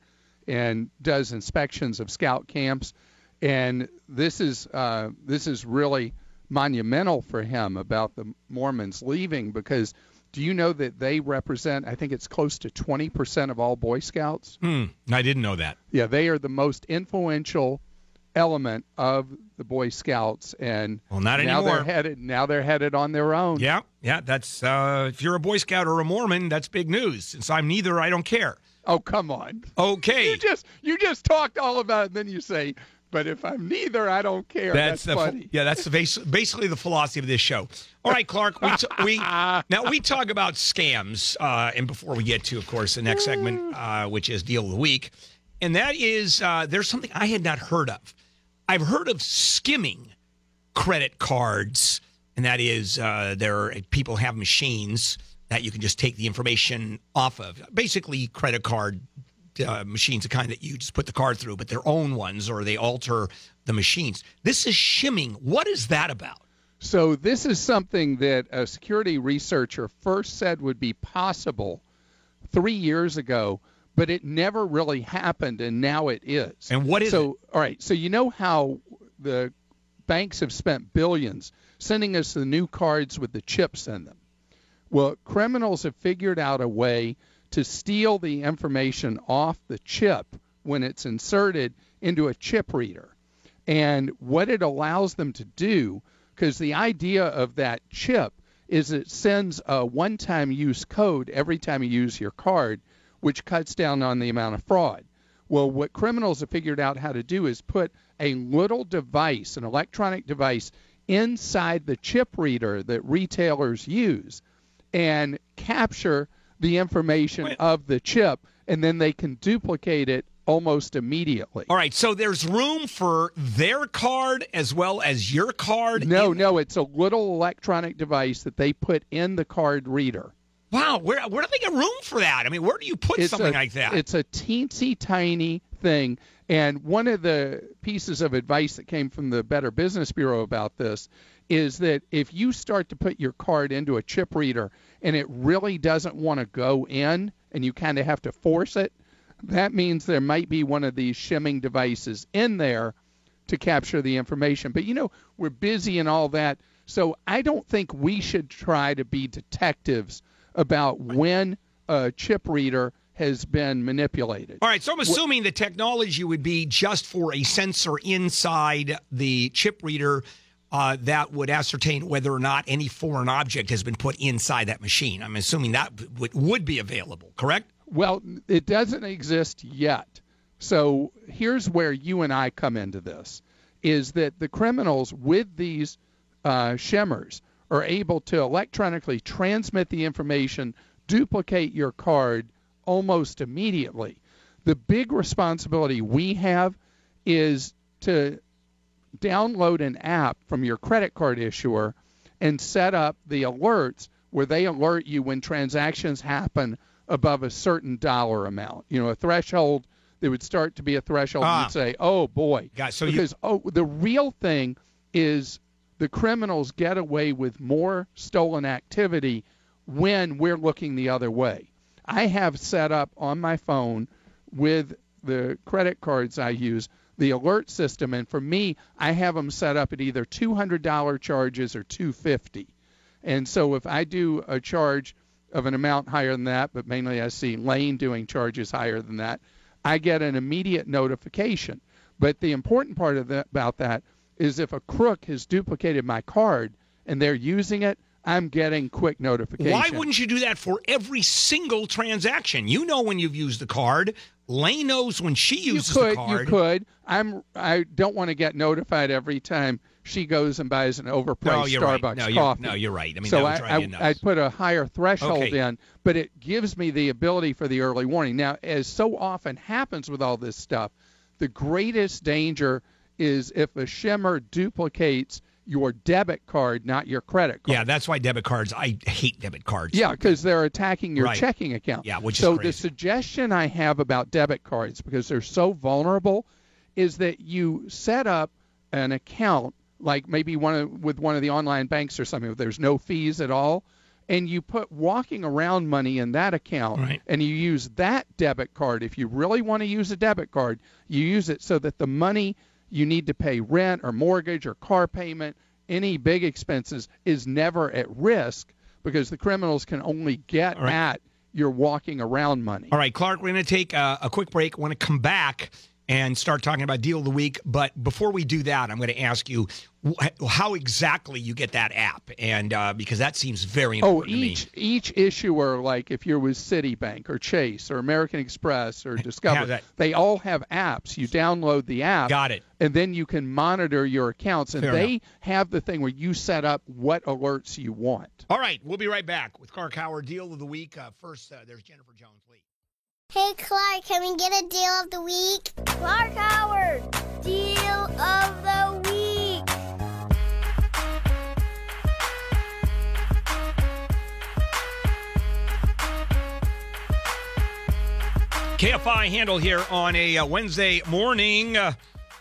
and does inspections of scout camps. And this is uh, this is really monumental for him about the Mormons leaving because do you know that they represent? I think it's close to 20% of all Boy Scouts. Hmm, I didn't know that. Yeah, they are the most influential element of the Boy Scouts, and Well, not now anymore. they're headed now they're headed on their own. Yeah, yeah, that's uh, if you're a Boy Scout or a Mormon, that's big news. Since I'm neither, I don't care. Oh, come on. Okay, You just you just talked all about it, and then you say, but if I'm neither, I don't care. That's, the funny. yeah, that's the basically the philosophy of this show. All right, Clark, we, t- we now we talk about scams, uh, and before we get to, of course, the next segment, uh, which is deal of the week, and that is uh, there's something I had not heard of. I've heard of skimming credit cards, and that is uh, there are, people have machines that you can just take the information off of. Basically, credit card uh, machines, the kind that you just put the card through, but their own ones, or they alter the machines. This is shimming. What is that about? So this is something that a security researcher first said would be possible three years ago, but it never really happened, and now it is. And what is so? All right. So you know how the banks have spent billions sending us the new cards with the chips in them. Well, criminals have figured out a way to steal the information off the chip when it's inserted into a chip reader. And what it allows them to do, because the idea of that chip is it sends a one-time use code every time you use your card, which cuts down on the amount of fraud. Well, what criminals have figured out how to do is put a little device, an electronic device, inside the chip reader that retailers use and capture the information of the chip, and then they can duplicate it almost immediately. All right, so there's room for their card as well as your card. No, no, it's a little electronic device that they put in the card reader. Wow, where where do they get room for that? I mean, where do you put It's something a, like that? It's a teensy tiny thing. And one of the pieces of advice that came from the Better Business Bureau about this is that if you start to put your card into a chip reader and it really doesn't want to go in and you kind of have to force it, that means there might be one of these shimming devices in there to capture the information. But you know, we're busy and all that. So I don't think we should try to be detectives about when a chip reader has been manipulated. All right, so I'm assuming the technology would be just for a sensor inside the chip reader uh, that would ascertain whether or not any foreign object has been put inside that machine. I'm assuming that would, would be available, correct? Well, it doesn't exist yet. So here's where you and I come into this is that the criminals with these uh, shimmers are able to electronically transmit the information, duplicate your card almost immediately. The big responsibility we have is to download an app from your credit card issuer and set up the alerts where they alert you when transactions happen above a certain dollar amount. You know, a threshold there would start to be a threshold Ah. you'd say, "Oh boy." So you- because oh the real thing is the criminals get away with more stolen activity when we're looking the other way. I have set up on my phone with the credit cards I use the alert system and for me I have them set up at either $200 charges or 250. And so if I do a charge of an amount higher than that, but mainly I see Lane doing charges higher than that, I get an immediate notification. But the important part of that, about that is if a crook has duplicated my card and they're using it, I'm getting quick notification. Why wouldn't you do that for every single transaction? You know when you've used the card. Lane knows when she uses you could, the card. You could. I'm. I don't want to get notified every time she goes and buys an overpriced No, you're right. Starbucks No, you're- coffee. no, you're right. I mean, so I, I. I'd put a higher threshold Okay. in, but it gives me the ability for the early warning. Now, as so often happens with all this stuff, the greatest danger is if a shimmer duplicates your debit card, not your credit card. Yeah, that's why debit cards. I hate debit cards. Yeah, because they're attacking your Right. checking account. Yeah, which is so the suggestion I have about debit cards, because they're so vulnerable, is that you set up an account, like maybe one of, with one of the online banks or something, where there's no fees at all, and you put walking around money in that account, Right. and you use that debit card. If you really want to use a debit card, you use it so that the money you need to pay rent or mortgage or car payment, any big expenses, is never at risk because the criminals can only get right. at your walking around money. All right, Clark, we're going to take a, a quick break. I want to come back and start talking about deal of the week. But before we do that, I'm going to ask you how exactly you get that app, and uh, because that seems very Oh, important to me. each each issuer, like if you're with Citibank or Chase or American Express or Discover, they all have apps. You download the app. Got it. And then you can monitor your accounts, and Fair they enough. have the thing where you set up what alerts you want. All right, we'll be right back with Clark Howard deal of the week. Uh, first, uh, there's Jennifer Jones. Lee. Hey Clark, can we get a deal of the week? Clark Howard, deal of the week. KFI Handel here on a uh, Wednesday morning. Uh,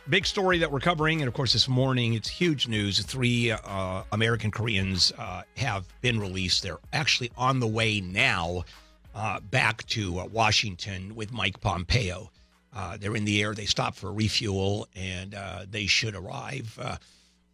big story that we're covering, and of course, this morning it's huge news. Three uh, American Koreans uh, have been released. They're actually on the way now uh, back to uh, Washington with Mike Pompeo. Uh, they're in the air. They stop for refuel, and uh, they should arrive. Uh,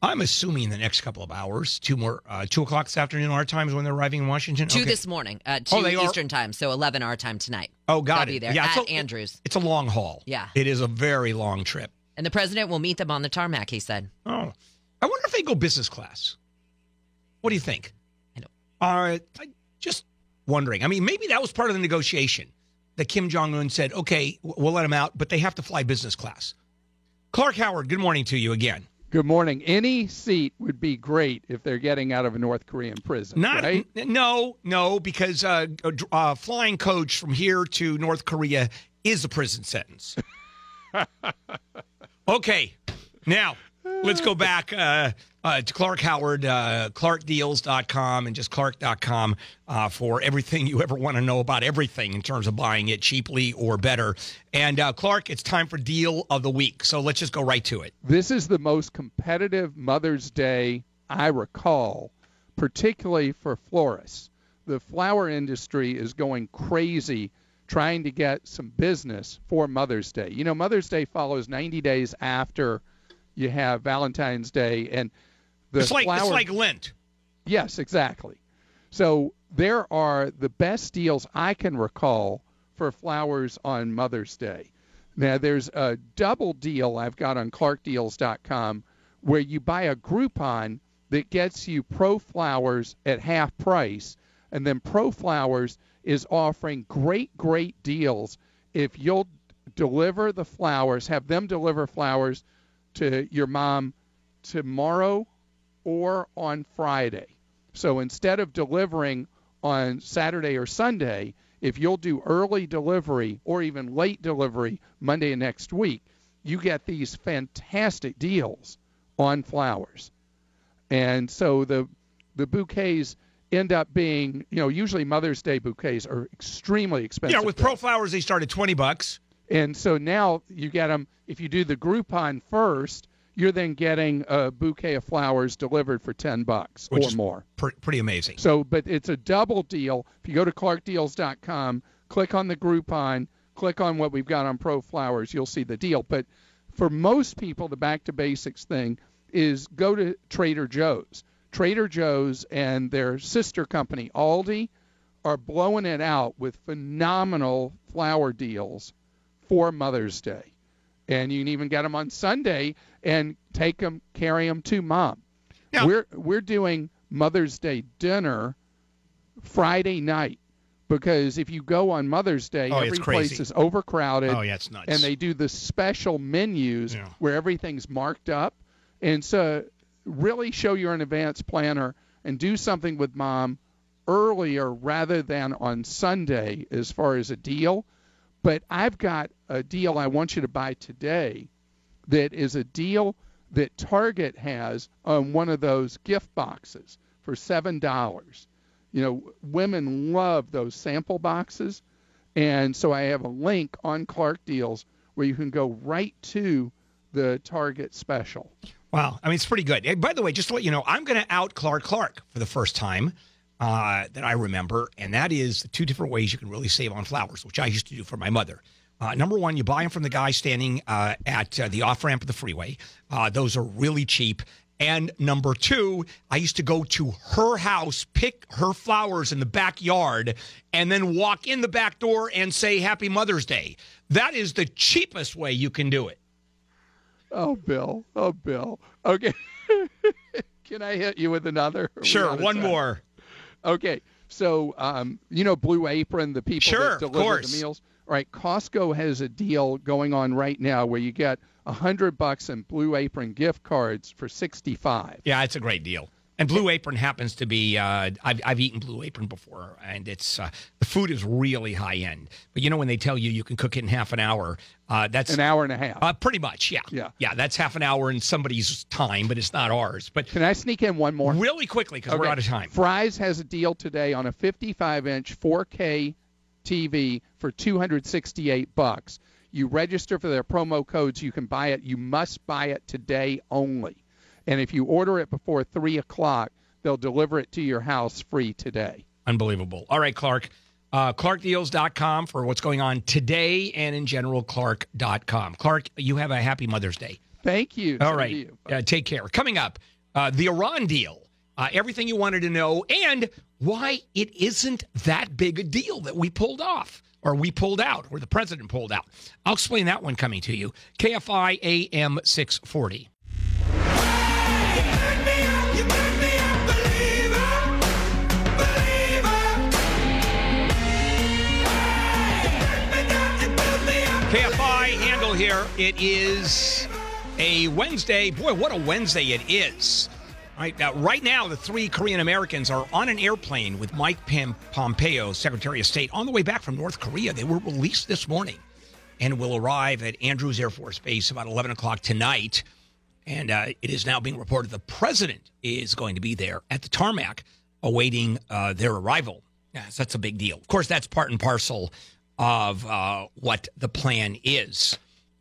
I'm assuming in the next couple of hours. Two more, uh, two o'clock this afternoon our time is when they're arriving in Washington. Two Okay. this morning, uh, two Oh, they are- Eastern time, so 11 our time tonight. Oh, got They'll it. be there Yeah, at it's a- Andrews. It's a long haul. Yeah. It is a very long trip. And the president will meet them on the tarmac, he said. Oh. I wonder if they go business class. What do you think? I don't Uh, I just wondering. I mean, maybe that was part of the negotiation that Kim Jong Un said, "Okay, we'll let them out, but they have to fly business class." Clark Howard, good morning to you again. Good morning. Any seat would be great if they're getting out of a North Korean prison. Not right? n- no, no, because uh, uh, flying coach from here to North Korea is a prison sentence. okay, now let's go back uh, uh, to Clark Howard, uh, ClarkDeals.com, and just Clark.com uh, for everything you ever want to know about everything in terms of buying it cheaply or better. And uh, Clark, it's time for deal of the week. So let's just go right to it. This is the most competitive Mother's Day I recall, particularly for florists. The flower industry is going crazy trying to get some business for Mother's Day. You know, Mother's Day follows 90 days after you have Valentine's Day, and the it's like flower it's like Lent. Yes, exactly. So there are the best deals I can recall for flowers on Mother's Day. Now there's a double deal I've got on ClarkDeals.com where you buy a Groupon that gets you ProFlowers at half price, and then ProFlowers is offering great, great deals if you'll deliver the flowers, have them deliver flowers to your mom tomorrow or on Friday. So instead of delivering on Saturday or Sunday, if you'll do early delivery or even late delivery Monday next week, you get these fantastic deals on flowers. And so the the bouquets end up being, you know, usually Mother's Day bouquets are extremely expensive. Yeah, with ProFlowers, they start at 20 bucks. And so now you get them. If you do the Groupon first, you're then getting a bouquet of flowers delivered for ten bucks Which or more. Pr- pretty amazing. So, but it's a double deal. If you go to ClarkDeals.com, click on the Groupon, click on what we've got on ProFlowers, you'll see the deal. But for most people, the back to basics thing is go to Trader Joe's. Trader Joe's and their sister company Aldi are blowing it out with phenomenal flower deals for Mother's Day. And you can even get them on Sunday and take them, carry them to mom. We're we're doing Mother's Day dinner Friday night because if you go on Mother's Day, Oh, every place is overcrowded. Oh, yeah, it's nuts. And they do the special menus where everything's marked up. And so really show you're an advanced planner and do something with mom earlier rather than on Sunday as far as a deal. But I've got a deal I want you to buy today that is a deal that Target has on one of those gift boxes for seven dollars. You know, women love those sample boxes, and so I have a link on Clark Deals where you can go right to the Target special. Wow. I mean, it's pretty good. By the way, just to let you know, I'm going to out Clark Clark for the first time uh, that I remember, and that is the two different ways you can really save on flowers, which I used to do for my mother. Uh, number one, you buy them from the guy standing uh, at uh, the off ramp of the freeway. Uh, those are really cheap. And number two, I used to go to her house, pick her flowers in the backyard, and then walk in the back door and say Happy Mother's Day. That is the cheapest way you can do it. Oh, Bill. Oh, Bill. Okay. Can I hit you with another? Sure, one time? more. Okay. So, um, you know, Blue Apron, the people Sure, that of deliver course. the meals. All right, Costco has a deal going on right now where you get a hundred bucks in Blue Apron gift cards for sixty-five. Yeah, it's a great deal. And Blue Apron happens to be. Uh, I've I've eaten Blue Apron before, and it's uh, the food is really high end. But you know when they tell you you can cook it in half an hour, uh, that's An hour and a half. Uh, pretty much, yeah, Yeah. yeah. That's half an hour in somebody's time, but it's not ours. But Can I sneak in one more? really quickly because we're out of time. Fry's has a deal today on a 55-inch 4K TV for 268 bucks. You register for their promo codes, you can buy it. You must buy it today only. And if you order it before three o'clock, they'll deliver it to your house free today. Unbelievable. All right, Clark. Uh, ClarkDeals.com for what's going on today and in general, Clark.com. Clark, you have a happy Mother's Day. Thank you. All right. Uh, take care. Coming up, uh, the Iran deal. Uh, everything you wanted to know and why it isn't that big a deal that we pulled off or we pulled out or the president pulled out. I'll explain that one coming to you. KFI AM 640. KFI Handel here. It is a Wednesday. Boy, what a Wednesday it is! Right now, right now, the three Korean Americans are on an airplane with Mike Pompeo, Secretary of State, on the way back from North Korea. They were released this morning and will arrive at Andrews Air Force Base about 11 o'clock tonight. And uh, it is now being reported the president is going to be there at the tarmac awaiting uh, their arrival. Yes, that's a big deal. Of course, that's part and parcel of uh, what the plan is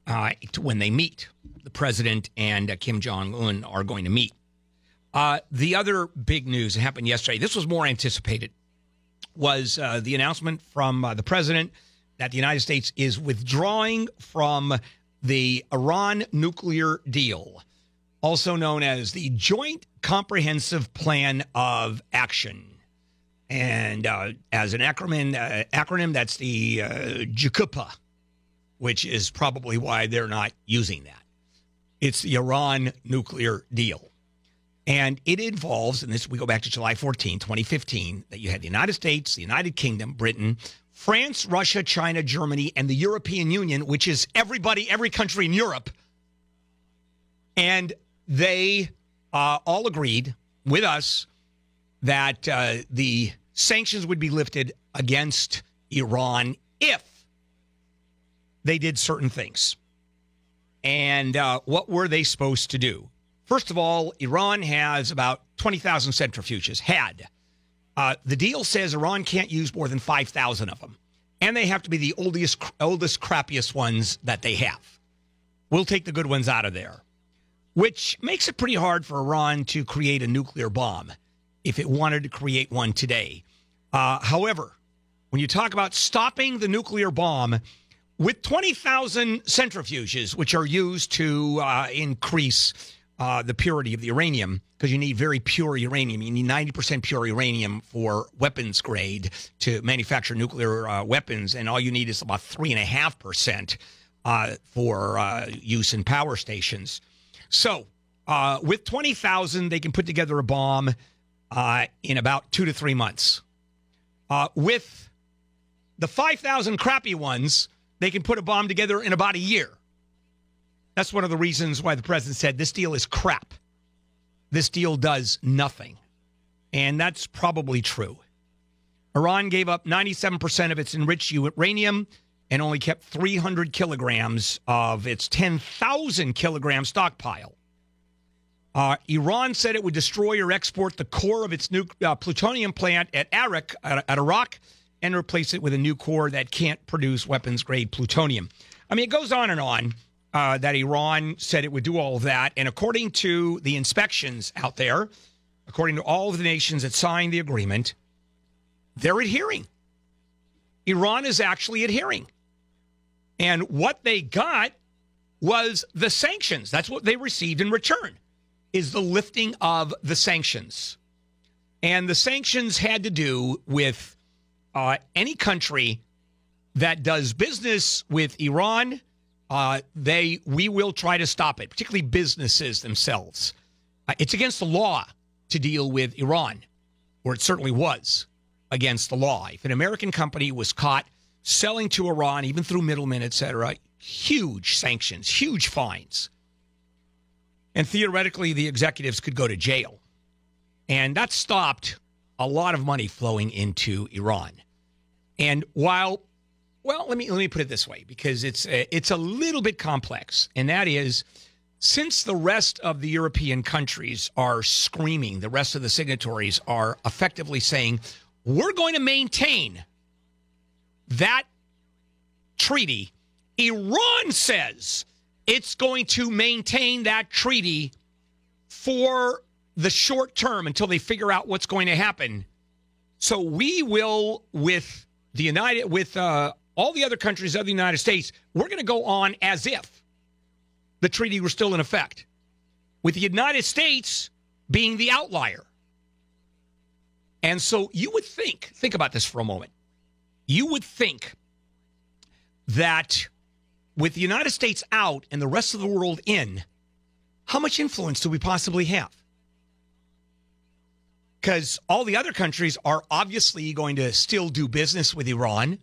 uh, when they meet. The president and uh, Kim Jong un are going to meet. Uh, the other big news that happened yesterday, this was more anticipated, was the announcement from the president that the United States is withdrawing from the Iran nuclear deal, also known as the Joint Comprehensive Plan of Action. And uh, as an acronym, uh, acronym that's the uh, JCPOA, which is probably why they're not using that. It's the Iran nuclear deal. And it involves, and this we go back to July 14, 2015, that you had the United States, the United Kingdom, Britain, France, Russia, China, Germany, and the European Union, which is everybody, every country in Europe. And they uh, all agreed with us that uh, the sanctions would be lifted against Iran if they did certain things. And uh, what were they supposed to do? First of all, Iran has about 20,000 centrifuges, had. Uh, the deal says Iran can't use more than 5,000 of them. And they have to be the oldest, oldest, crappiest ones that they have. We'll take the good ones out of there, which makes it pretty hard for Iran to create a nuclear bomb if it wanted to create one today. Uh, however, when you talk about stopping the nuclear bomb, with 20,000 centrifuges, which are used to uh, increase uh, the purity of the uranium, because you need very pure uranium. You need 90% pure uranium for weapons grade to manufacture nuclear uh, weapons, and all you need is about 3.5% uh, for uh, use in power stations. So, uh, with 20,000, they can put together a bomb uh, in about two to three months. Uh, with the 5,000 crappy ones, they can put a bomb together in about a year. That's one of the reasons why the president said this deal is crap. This deal does nothing. And that's probably true. Iran gave up 97% of its enriched uranium and only kept 300 kilograms of its 10,000 kilogram stockpile. Uh, Iran said it would destroy or export the core of its new uh, plutonium plant at Arak, at, at Iraq, and replace it with a new core that can't produce weapons grade plutonium. I mean, it goes on and on uh, that Iran said it would do all of that. And according to the inspections out there, according to all of the nations that signed the agreement, they're adhering. Iran is actually adhering. And what they got was the sanctions. That's what they received in return is the lifting of the sanctions. And the sanctions had to do with uh, any country that does business with Iran, uh, they we will try to stop it, particularly businesses themselves. Uh, it's against the law to deal with Iran, or it certainly was against the law. If an American company was caught selling to Iran, even through middlemen, et cetera, huge sanctions, huge fines. And theoretically, the executives could go to jail. And that stopped a lot of money flowing into Iran. And while, well, let me let me put it this way because it's a, it's a little bit complex, and that is, since the rest of the European countries are screaming, the rest of the signatories are effectively saying, we're going to maintain that treaty. Iran says it's going to maintain that treaty for the short term until they figure out what's going to happen. So we will, with the United, with uh, all the other countries of the United States, we're going to go on as if the treaty were still in effect, with the United States being the outlier. And so you would think, think about this for a moment. You would think that with the United States out and the rest of the world in, how much influence do we possibly have? Because all the other countries are obviously going to still do business with Iran.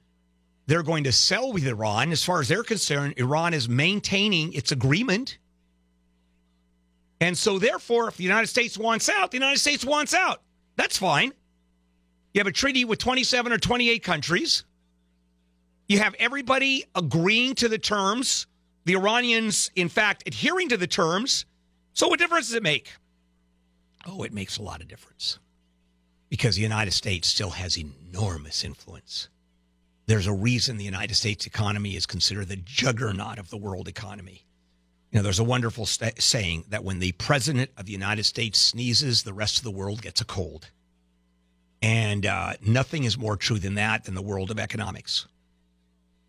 They're going to sell with Iran. As far as they're concerned, Iran is maintaining its agreement. And so, therefore, if the United States wants out, the United States wants out. That's fine. You have a treaty with 27 or 28 countries. You have everybody agreeing to the terms, the Iranians, in fact, adhering to the terms. So, what difference does it make? Oh, it makes a lot of difference because the United States still has enormous influence. There's a reason the United States economy is considered the juggernaut of the world economy. You know, there's a wonderful st- saying that when the president of the United States sneezes, the rest of the world gets a cold. And uh, nothing is more true than that than the world of economics.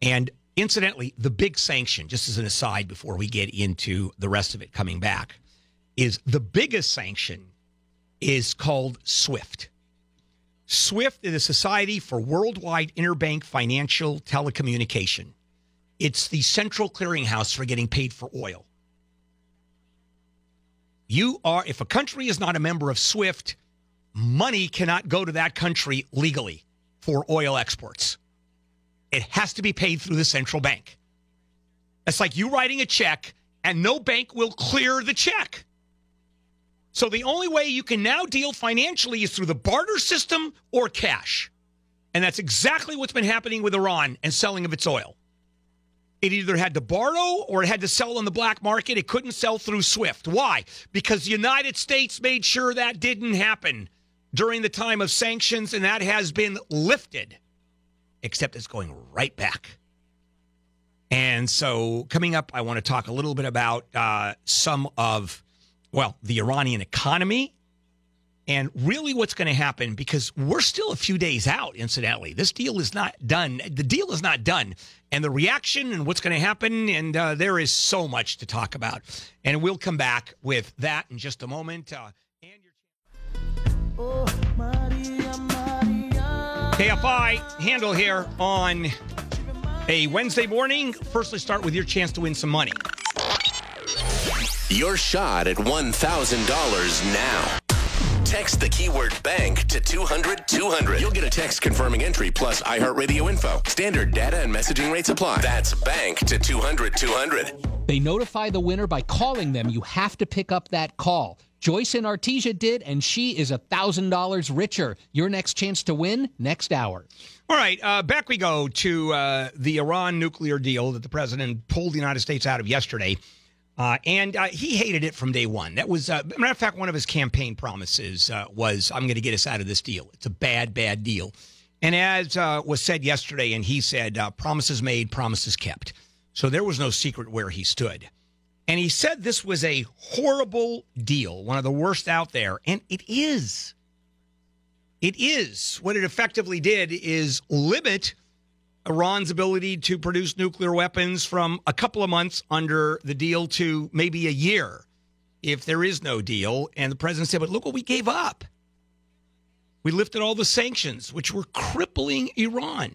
And incidentally, the big sanction, just as an aside before we get into the rest of it coming back, is the biggest sanction is called SWIFT. SWIFT is a Society for Worldwide Interbank Financial Telecommunication. It's the central clearinghouse for getting paid for oil. You are, if a country is not a member of SWIFT, money cannot go to that country legally for oil exports. It has to be paid through the central bank. It's like you writing a check and no bank will clear the check. So the only way you can now deal financially is through the barter system or cash. And that's exactly what's been happening with Iran and selling of its oil. It either had to borrow or it had to sell on the black market. It couldn't sell through SWIFT. Why? Because the United States made sure that didn't happen during the time of sanctions, and that has been lifted, except it's going right back. And so, coming up, I want to talk a little bit about uh, some of, well, the Iranian economy and really what's going to happen because we're still a few days out, incidentally. This deal is not done. The deal is not done. And the reaction and what's going to happen, and uh, there is so much to talk about. And we'll come back with that in just a moment. Uh, KFI Handel here on a Wednesday morning. First, let's start with your chance to win some money. Your shot at $1,000 now. Text the keyword bank to 200 200. You'll get a text confirming entry plus iHeartRadio info. Standard data and messaging rates apply. That's bank to 200 200. They notify the winner by calling them. You have to pick up that call. Joyce and Artesia did, and she is $1,000 richer. Your next chance to win next hour. All right, uh, back we go to uh, the Iran nuclear deal that the president pulled the United States out of yesterday. Uh, and uh, he hated it from day one. That was, uh, matter of fact, one of his campaign promises uh, was, "I'm going to get us out of this deal. It's a bad, bad deal." And as was said yesterday, and he said, "Promises made, promises kept." So there was no secret where he stood. And he said this was a horrible deal, one of the worst out there, and it is. It is. What it effectively did is limit Iran's ability to produce nuclear weapons from a couple of months under the deal to maybe a year if there is no deal. And the president said, but look what we gave up. We lifted all the sanctions, which were crippling Iran.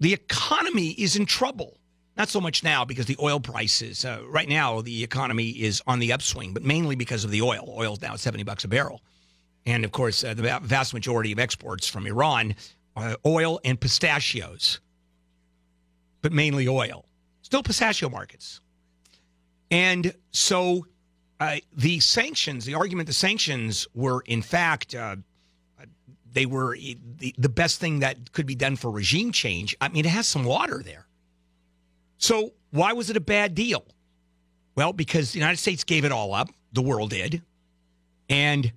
The economy is in trouble. Not so much now because the oil prices, uh, right now, the economy is on the upswing, but mainly because of the oil. Oil's now at 70 bucks a barrel. And of course, uh, the vast majority of exports from Iran uh, oil and pistachios, but mainly oil. Still pistachio markets. And so uh, the sanctions, the argument the sanctions were, in fact, uh, they were the, the best thing that could be done for regime change. I mean, it has some water there. So why was it a bad deal? Well, because the United States gave it all up, the world did. And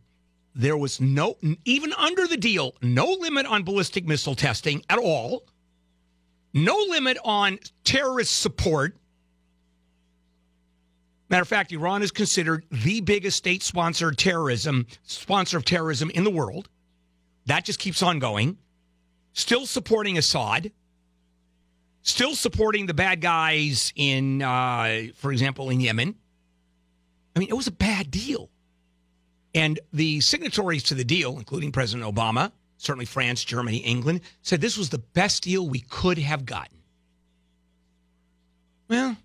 there was no, even under the deal, no limit on ballistic missile testing at all, no limit on terrorist support. Matter of fact, Iran is considered the biggest state sponsored terrorism, sponsor of terrorism in the world. That just keeps on going. Still supporting Assad. Still supporting the bad guys in, uh, for example, in Yemen. I mean, it was a bad deal. And the signatories to the deal, including President Obama, certainly France, Germany, England, said this was the best deal we could have gotten. Well,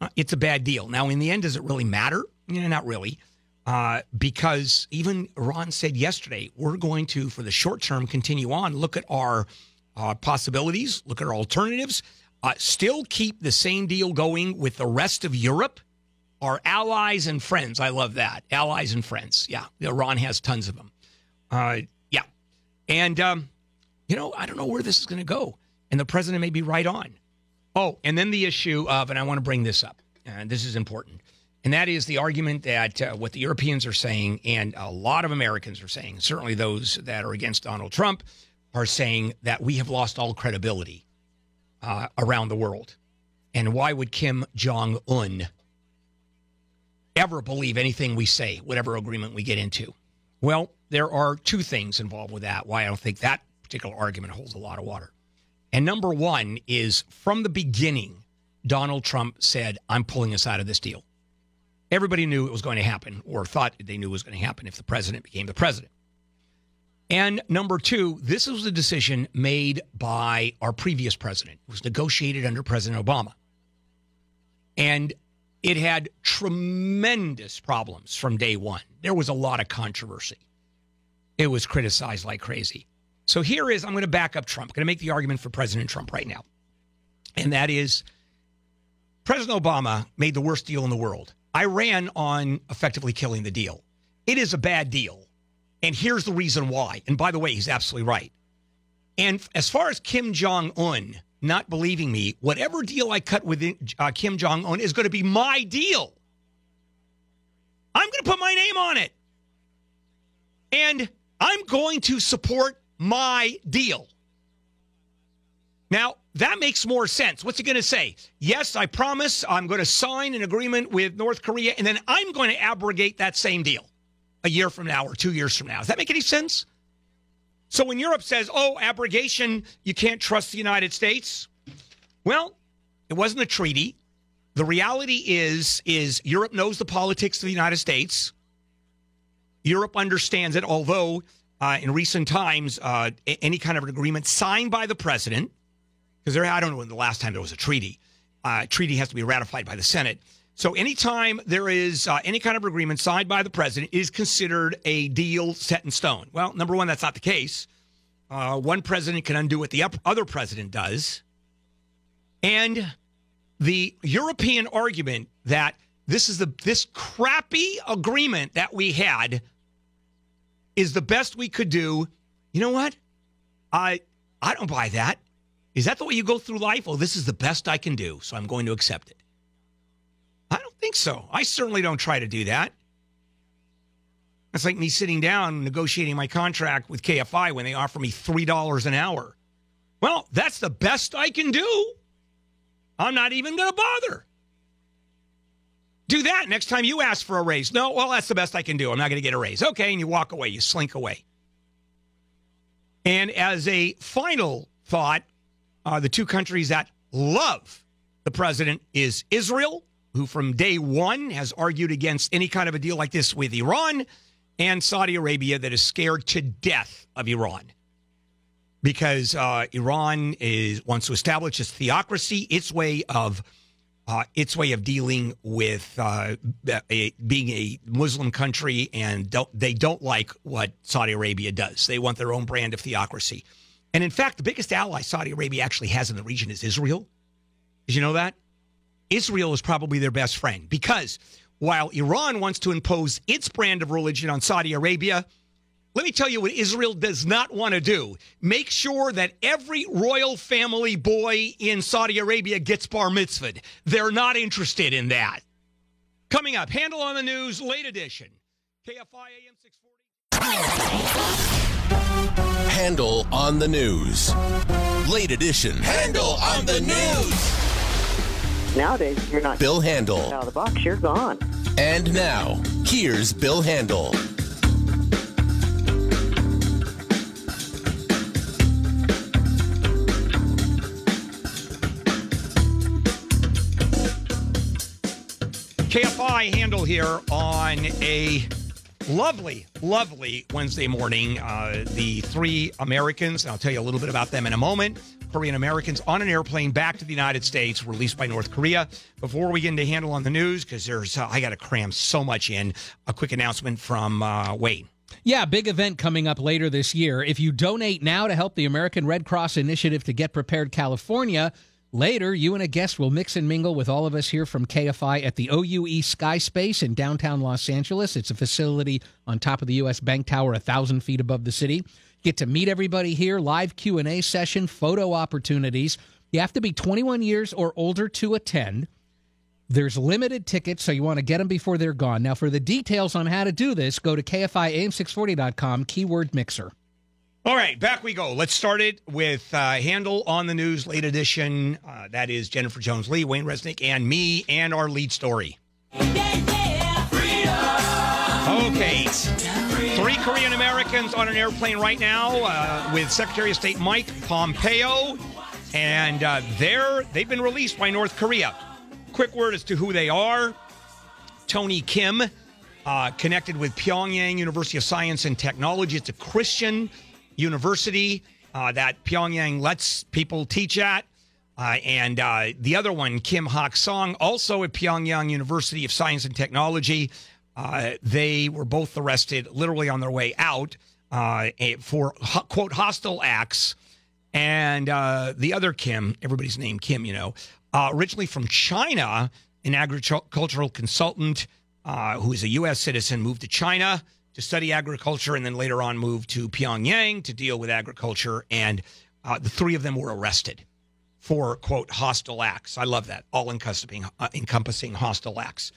uh, it's a bad deal. Now, in the end, does it really matter? You know, not really. Uh, because even Iran said yesterday, we're going to, for the short term, continue on, look at our uh, possibilities, look at our alternatives, uh, still keep the same deal going with the rest of Europe, our allies and friends. I love that. Allies and friends. Yeah. Iran has tons of them. Uh, yeah. And, um, you know, I don't know where this is going to go. And the president may be right on. Oh, and then the issue of, and I want to bring this up, and this is important, and that is the argument that uh, what the Europeans are saying, and a lot of Americans are saying, certainly those that are against Donald Trump, are saying that we have lost all credibility uh, around the world. And why would Kim Jong un ever believe anything we say, whatever agreement we get into? Well, there are two things involved with that, why I don't think that particular argument holds a lot of water. And number one is from the beginning, Donald Trump said, I'm pulling us out of this deal. Everybody knew it was going to happen, or thought they knew it was going to happen if the president became the president. And number two, this was a decision made by our previous president. It was negotiated under President Obama. And it had tremendous problems from day one. There was a lot of controversy. It was criticized like crazy. So here is I'm going to back up Trump. I'm going to make the argument for President Trump right now. And that is President Obama made the worst deal in the world. I ran on effectively killing the deal. It is a bad deal. And here's the reason why. And by the way, he's absolutely right. And as far as Kim Jong un not believing me, whatever deal I cut with uh, Kim Jong un is going to be my deal. I'm going to put my name on it. And I'm going to support my deal. Now, that makes more sense. What's he going to say? Yes, I promise I'm going to sign an agreement with North Korea, and then I'm going to abrogate that same deal a year from now or two years from now. Does that make any sense? So when Europe says, oh, abrogation, you can't trust the United States, well, it wasn't a treaty. The reality is, is Europe knows the politics of the United States. Europe understands it, although uh, in recent times, uh, any kind of an agreement signed by the president, because there, I don't know when the last time there was a treaty. Uh, treaty has to be ratified by the Senate. So anytime there is uh, any kind of agreement signed by the president is considered a deal set in stone. Well, number one, that's not the case. Uh, one president can undo what the other president does. And the European argument that this is the this crappy agreement that we had is the best we could do. You know what? I I don't buy that. Is that the way you go through life? Oh, this is the best I can do, so I'm going to accept it. I don't think so. I certainly don't try to do that. That's like me sitting down negotiating my contract with KFI when they offer me $3 an hour. Well, that's the best I can do. I'm not even going to bother. Do that next time you ask for a raise. No, well, that's the best I can do. I'm not going to get a raise. Okay, and you walk away, you slink away. And as a final thought, uh, the two countries that love the president is Israel, who from day one has argued against any kind of a deal like this with Iran, and Saudi Arabia, that is scared to death of Iran because uh, Iran is wants to establish its theocracy, its way of uh, its way of dealing with uh, a, being a Muslim country, and don't, they don't like what Saudi Arabia does. They want their own brand of theocracy. And in fact, the biggest ally Saudi Arabia actually has in the region is Israel. Did you know that? Israel is probably their best friend because while Iran wants to impose its brand of religion on Saudi Arabia, let me tell you what Israel does not want to do. Make sure that every royal family boy in Saudi Arabia gets bar mitzvahed. They're not interested in that. Coming up, Handel on the News, late edition. KFI AM 640. Handel on the news. Late edition. Handel on the news. Nowadays, if you're not Bill Handel. out of the box, you're gone. And now, here's Bill Handel. KFI Handel here on a lovely, lovely Wednesday morning. Uh, the three Americans, and I'll tell you a little bit about them in a moment. Korean Americans on an airplane back to the United States, released by North Korea. Before we get into Handel on the news, because there's uh, I got to cram so much in. A quick announcement from uh, Wayne. Yeah, big event coming up later this year. If you donate now to help the American Red Cross Initiative to Get Prepared California, later you and a guest will mix and mingle with all of us here from KFI at the OUE Sky Space in downtown Los Angeles. It's a facility on top of the U.S. Bank Tower, a thousand feet above the city. Get to meet everybody here, live Q&A session, photo opportunities. You have to be 21 years or older to attend. There's limited tickets, so you want to get them before they're gone. Now, for the details on how to do this, go to KFIAM640.com, keyword mixer. All right, back we go. Let's start it with uh, Handel on the News, late edition. Uh, that is Jennifer Jones Lee, Wayne Resnick, and me, and our lead story. Okay. Three Korean Americans on an airplane right now uh, with Secretary of State Mike Pompeo, and uh, they're they've been released by North Korea. Quick word as to who they are: Tony Kim, uh, connected with Pyongyang University of Science and Technology. It's a Christian university uh, that Pyongyang lets people teach at. Uh, and uh, the other one, Kim Hak Song, also at Pyongyang University of Science and Technology. Uh, they were both arrested literally on their way out uh, eh, for quote hostile acts. And uh, the other Kim, everybody's name Kim, you know, originally from China, an agricultural consultant who is a U.S. citizen, moved to China to study agriculture and then later on moved to Pyongyang to deal with agriculture. And uh, the three of them were arrested for quote hostile acts. I love that, all encompassing uh, encompassing hostile acts.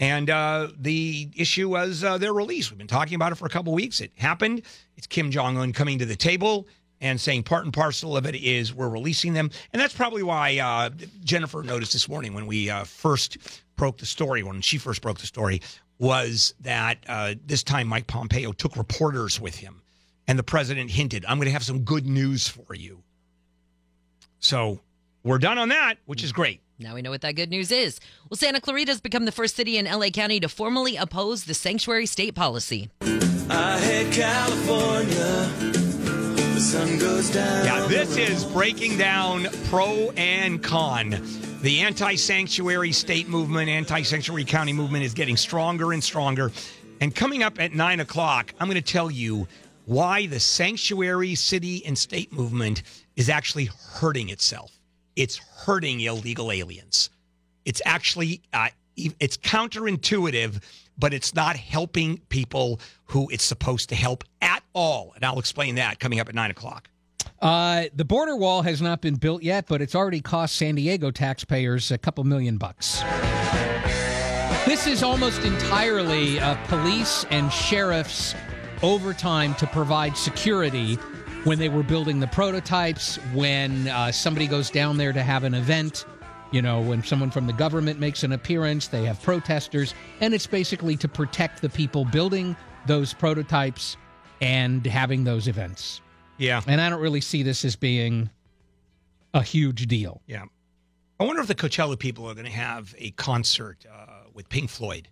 And uh, the issue was uh, their release. We've been talking about it for a couple weeks. It happened. It's Kim Jong Un coming to the table and saying part and parcel of it is we're releasing them. And that's probably why uh, Jennifer noticed this morning when we uh, first broke the story, when she first broke the story, was that uh, this time Mike Pompeo took reporters with him. And the president hinted, I'm going to have some good news for you. So we're done on that, which is great. Now we know what that good news is. Well, Santa Clarita has become the first city in LA County to formally oppose the sanctuary state policy. The sun goes down. Yeah, this is breaking down pro and con. The anti sanctuary state movement, anti sanctuary county movement is getting stronger and stronger. And coming up at nine o'clock, I'm going to tell you why the sanctuary city and state movement is actually hurting itself. It's hurting illegal aliens. It's actually uh, it's counterintuitive, but it's not helping people who it's supposed to help at all. And I'll explain that coming up at nine o'clock. Uh, the border wall has not been built yet, but it's already cost San Diego taxpayers a couple million bucks. This is almost entirely uh, police and sheriffs' overtime to provide security when they were building the prototypes, when uh, somebody goes down there to have an event. You know, when someone from the government makes an appearance, they have protesters, and it's basically to protect the people building those prototypes and having those events. Yeah. And I don't really see this as being a huge deal. Yeah. I wonder if the Coachella people are going to have a concert uh, with Pink Floyd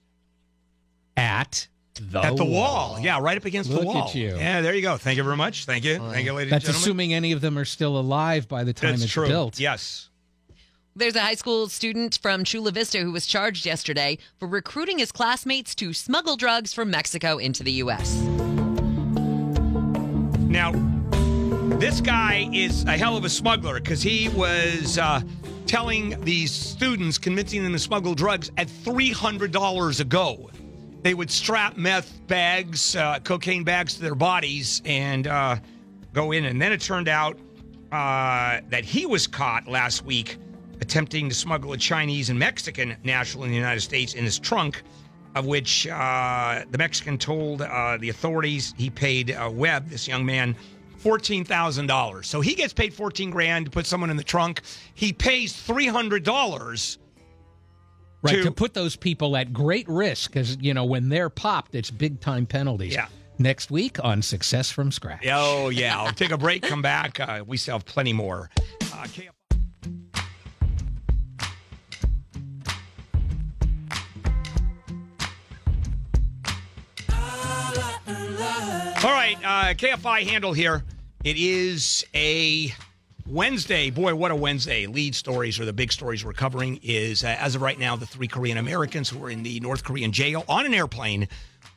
At the, at the wall. Yeah, right up against Look the at wall. you. Yeah, there you go. Thank you very much. Thank you. Thank you, ladies That's and gentlemen. assuming any of them are still alive by the time That's it's true. built. Yes. There's a high school student from Chula Vista who was charged yesterday for recruiting his classmates to smuggle drugs from Mexico into the U.S. Now, this guy is a hell of a smuggler because he was uh, telling these students, convincing them to smuggle drugs at $300 a go. They would strap meth bags, uh, cocaine bags to their bodies and uh, go in. And then it turned out uh, that he was caught last week attempting to smuggle a Chinese and Mexican national in the United States in his trunk, of which uh, the Mexican told uh, the authorities he paid uh, Webb, this young man, fourteen thousand dollars. So he gets paid fourteen grand to put someone in the trunk. He pays three hundred dollars. Right, to- to put those people at great risk because, you know, when they're popped, it's big time penalties. Yeah. Next week on Success from Scratch. Oh yeah, I'll take a break. Come back. Uh, we still have plenty more. Uh, All right, uh, KFI Handel here. It is a Wednesday. Boy, what a Wednesday. Lead stories or the big stories we're covering is, uh, as of right now, the three Korean Americans who are in the North Korean jail on an airplane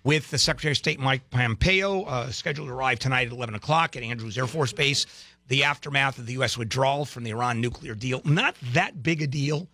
with the Secretary of State Mike Pompeo, uh, scheduled to arrive tonight at 11 o'clock at Andrews Air Force Base. The aftermath of the U.S. withdrawal from the Iran nuclear deal. Not that big a deal.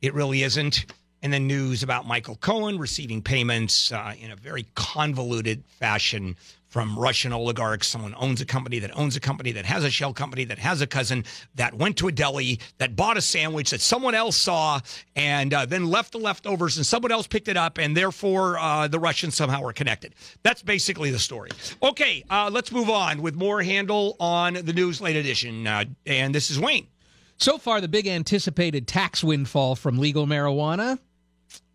It really isn't. And then news about Michael Cohen receiving payments uh, in a very convoluted fashion from Russian oligarchs. Someone owns a company that owns a company that has a shell company that has a cousin that went to a deli that bought a sandwich that someone else saw and uh, then left the leftovers and someone else picked it up and therefore uh, the Russians somehow are connected. That's basically the story. Okay, uh, let's move on with more Handel on the news late edition. Uh, and this is Wayne. So far, the big anticipated tax windfall from legal marijuana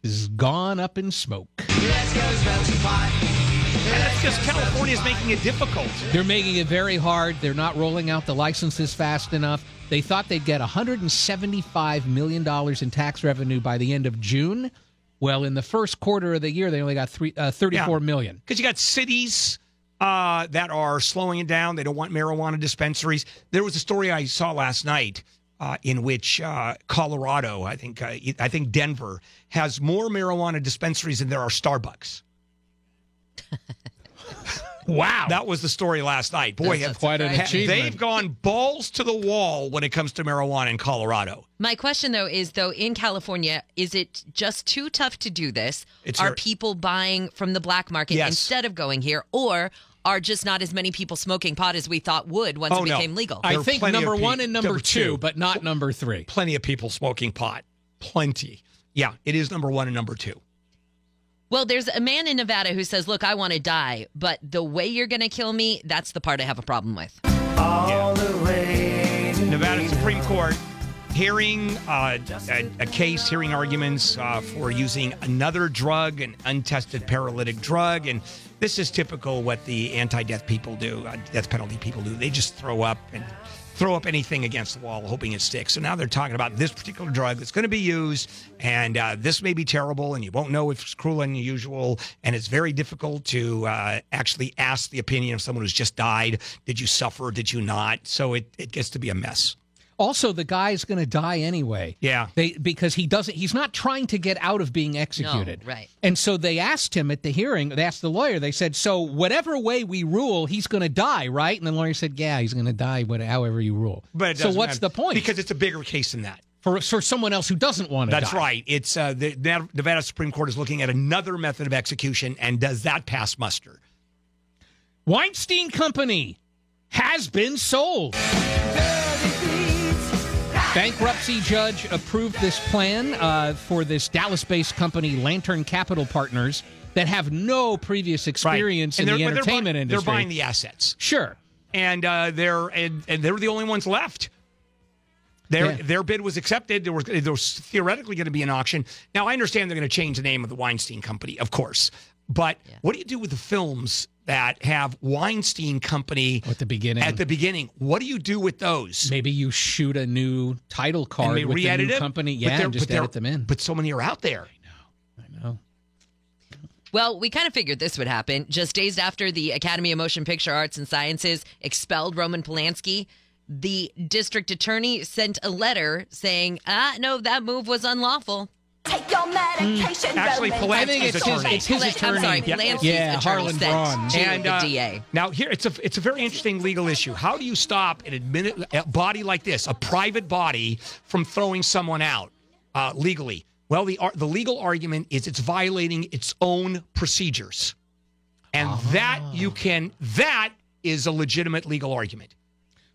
is gone up in smoke. And that's because California is making it difficult. They're making it very hard. They're not rolling out the licenses fast enough. They thought they'd get $175 million in tax revenue by the end of June. Well, in the first quarter of the year, they only got three, uh, 34 million. Because you got cities uh, that are slowing it down. They don't want marijuana dispensaries. There was a story I saw last night uh, in which uh, Colorado, I think, uh, I think Denver has more marijuana dispensaries than there are Starbucks. wow, that was the story last night. Boy, That's have, quite an achievement. they've gone balls to the wall when it comes to marijuana in Colorado. My question though is though in California, is it just too tough to do this? It's are very- people buying from the black market Yes. instead of going here, or are just not as many people smoking pot as we thought would once Oh, it no. became legal? I think number pe- one and number number two, two. but not number three. Plenty of people smoking pot. Plenty. Yeah, it is number one and number two. Well, there's a man in Nevada who says, "Look, I want to die, but the way you're going to kill me, that's the part I have a problem with." Nevada Supreme Court hearing uh, a, a case, hearing arguments uh, for using another drug, an untested paralytic drug, and this is typical what the anti-death people do, uh, death penalty people do. They just throw up and throw up anything against the wall, hoping it sticks. So now they're talking about this particular drug that's going to be used, and uh, this may be terrible, and you won't know if it's cruel and unusual, and it's very difficult to uh, actually ask the opinion of someone who's just died. Did you suffer? Did you not? So it, it gets to be a mess. Also, the guy is going to die anyway. Yeah. They because he doesn't. He's not trying to get out of being executed. right. And so they asked him at the hearing. They asked the lawyer. They said, "So whatever way we rule, he's going to die, right?" And the lawyer said, "Yeah, he's going to die, what, however you rule." But so what's matter, the point? Because it's a bigger case than that. for for someone else who doesn't want to die. That's die. right. It's uh, the Nevada Supreme Court is looking at another method of execution, and does that pass muster? Weinstein Company has been sold. Bankruptcy judge approved this plan uh, for this Dallas-based company, Lantern Capital Partners, that have no previous experience And in the but they're entertainment bu- industry. They're buying the assets, Sure. and uh, they're and, and they're the only ones left. Their Yeah. their bid was accepted. There was there was theoretically going to be an auction. Now I understand they're going to change the name of the Weinstein Company, of course. But what do you do with the films that have Weinstein Company At the beginning. At the beginning, what do you do with those? Maybe you shoot a new title card they with the new it? company. Yeah, they're- and just but edit them in. But so many are out there. I know. Well, we kind of figured this would happen. Just days after the Academy of Motion Picture Arts and Sciences expelled Roman Polanski, the district attorney sent a letter saying, "Ah, no, that move was unlawful." Take your medication, Actually, Roman. Polanski's I think it's his, attorney. it's his attorney. I'm sorry, Yeah. Polanski's Yeah, attorney Harlan sent Braun. to and the uh, DA. now here it's a it's a very interesting legal issue. How do you stop an admin, a body like this, a private body, from throwing someone out uh, legally? Well, the ar- the legal argument is it's violating its own procedures, and that you can that is a legitimate legal argument.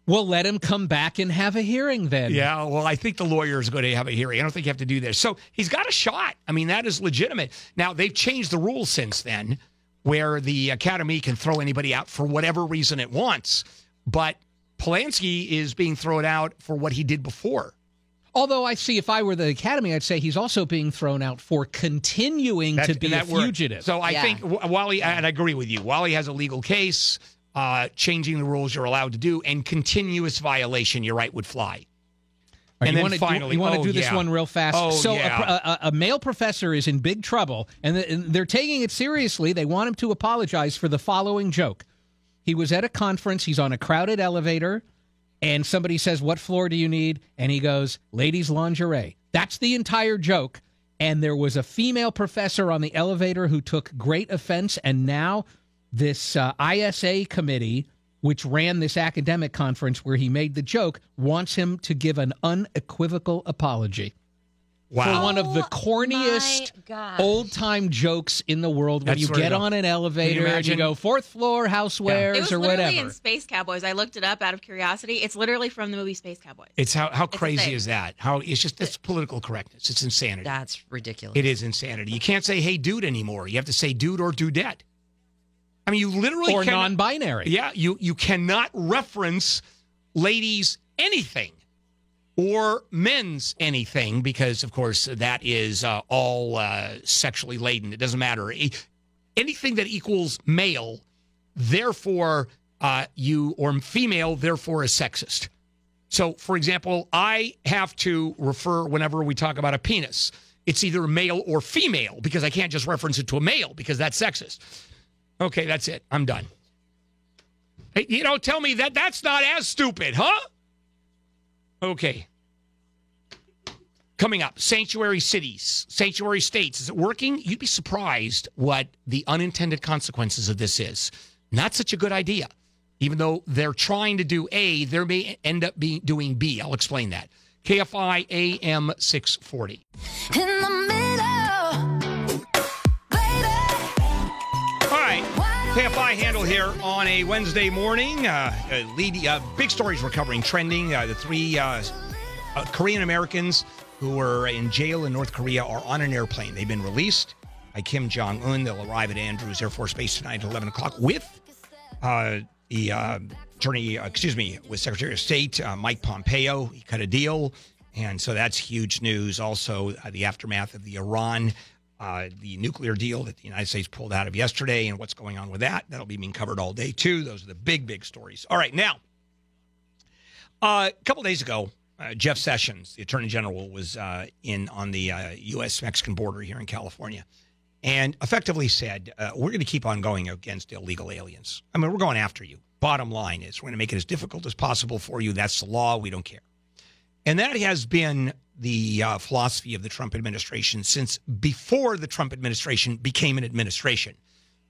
Well, let him come back and have a hearing then. Yeah, well, I think the lawyer is going to have a hearing. I don't think you have to do this. So he's got a shot. I mean, that is legitimate. Now, they've changed the rules since then where the academy can throw anybody out for whatever reason it wants. But Polanski is being thrown out for what he did before. Although I see, if I were the Academy, I'd say he's also being thrown out for continuing That- to be and a that word- fugitive. So I Yeah. think Wally, and I agree with you, Wally has a legal case, uh, changing the rules you're allowed to do and continuous violation, you're right, would fly. Right, and you then wanna, finally- you want to oh, do this yeah. one real fast. Oh, so a yeah. a, a, a male professor is in big trouble, and, the, and they're taking it seriously. They want him to apologize for the following joke. He was at a conference. He's on a crowded elevator, and somebody says, "What floor do you need?" And he goes, "Ladies' lingerie." That's the entire joke. and there was a female professor on the elevator who took great offense, and now this uh, ISA committee, which ran this academic conference where he made the joke, wants him to give an unequivocal apology. Wow. For one of the Oh, corniest old time jokes in the world when That's you get on an elevator and you go fourth floor housewares It was or literally whatever. in Space Cowboys. I looked it up out of curiosity. It's literally from the movie Space Cowboys. It's how how a crazy is that? How it's just that's political correctness. It's insanity. That's ridiculous. It is insanity. You can't say "Hey, dude" anymore. You have to say "dude" or "dudette." I mean, you literally or cannot- non-binary. Yeah, you you cannot reference ladies anything or men's anything because, of course, that is uh, all uh, sexually laden. It doesn't matter. Anything that equals male, therefore uh, you or female, therefore is sexist. So, for example, I have to refer whenever we talk about a penis. It's either male or female because I can't just reference it to a male because that's sexist. Okay, that's it. I'm done. Hey, you know, tell me that that's not as stupid, huh? Okay. Coming up, sanctuary cities, sanctuary states. Is it working? You'd be surprised what the unintended consequences of this is. Not such a good idea. Even though they're trying to do A, they may end up being doing B. I'll explain that. KFI AM 640. In the middle, KFI Handel here on a Wednesday morning. Uh, lead, uh, big stories we're covering trending. Uh, the three uh, uh, Korean Americans who were in jail in North Korea are on an airplane. They've been released by Kim Jong Un. They'll arrive at Andrews Air Force Base tonight at 11 o'clock with uh, the uh, attorney, excuse me, with Secretary of State Mike Pompeo. He cut a deal. And so that's huge news. Also, the aftermath of the Iran, uh, the nuclear deal that the United States pulled out of yesterday and what's going on with that. That'll be being covered all day, too. Those are the big, big stories. All right. Now, uh, a couple days ago, uh, Jeff Sessions, the Attorney General, was uh, in on the uh, U.S. Mexican border here in California, and effectively said, uh, "We're going to keep on going against illegal aliens. I mean, we're going after you. Bottom line is, we're going to make it as difficult as possible for you. That's the law. We don't care." And that has been the uh, philosophy of the Trump administration since before the Trump administration became an administration.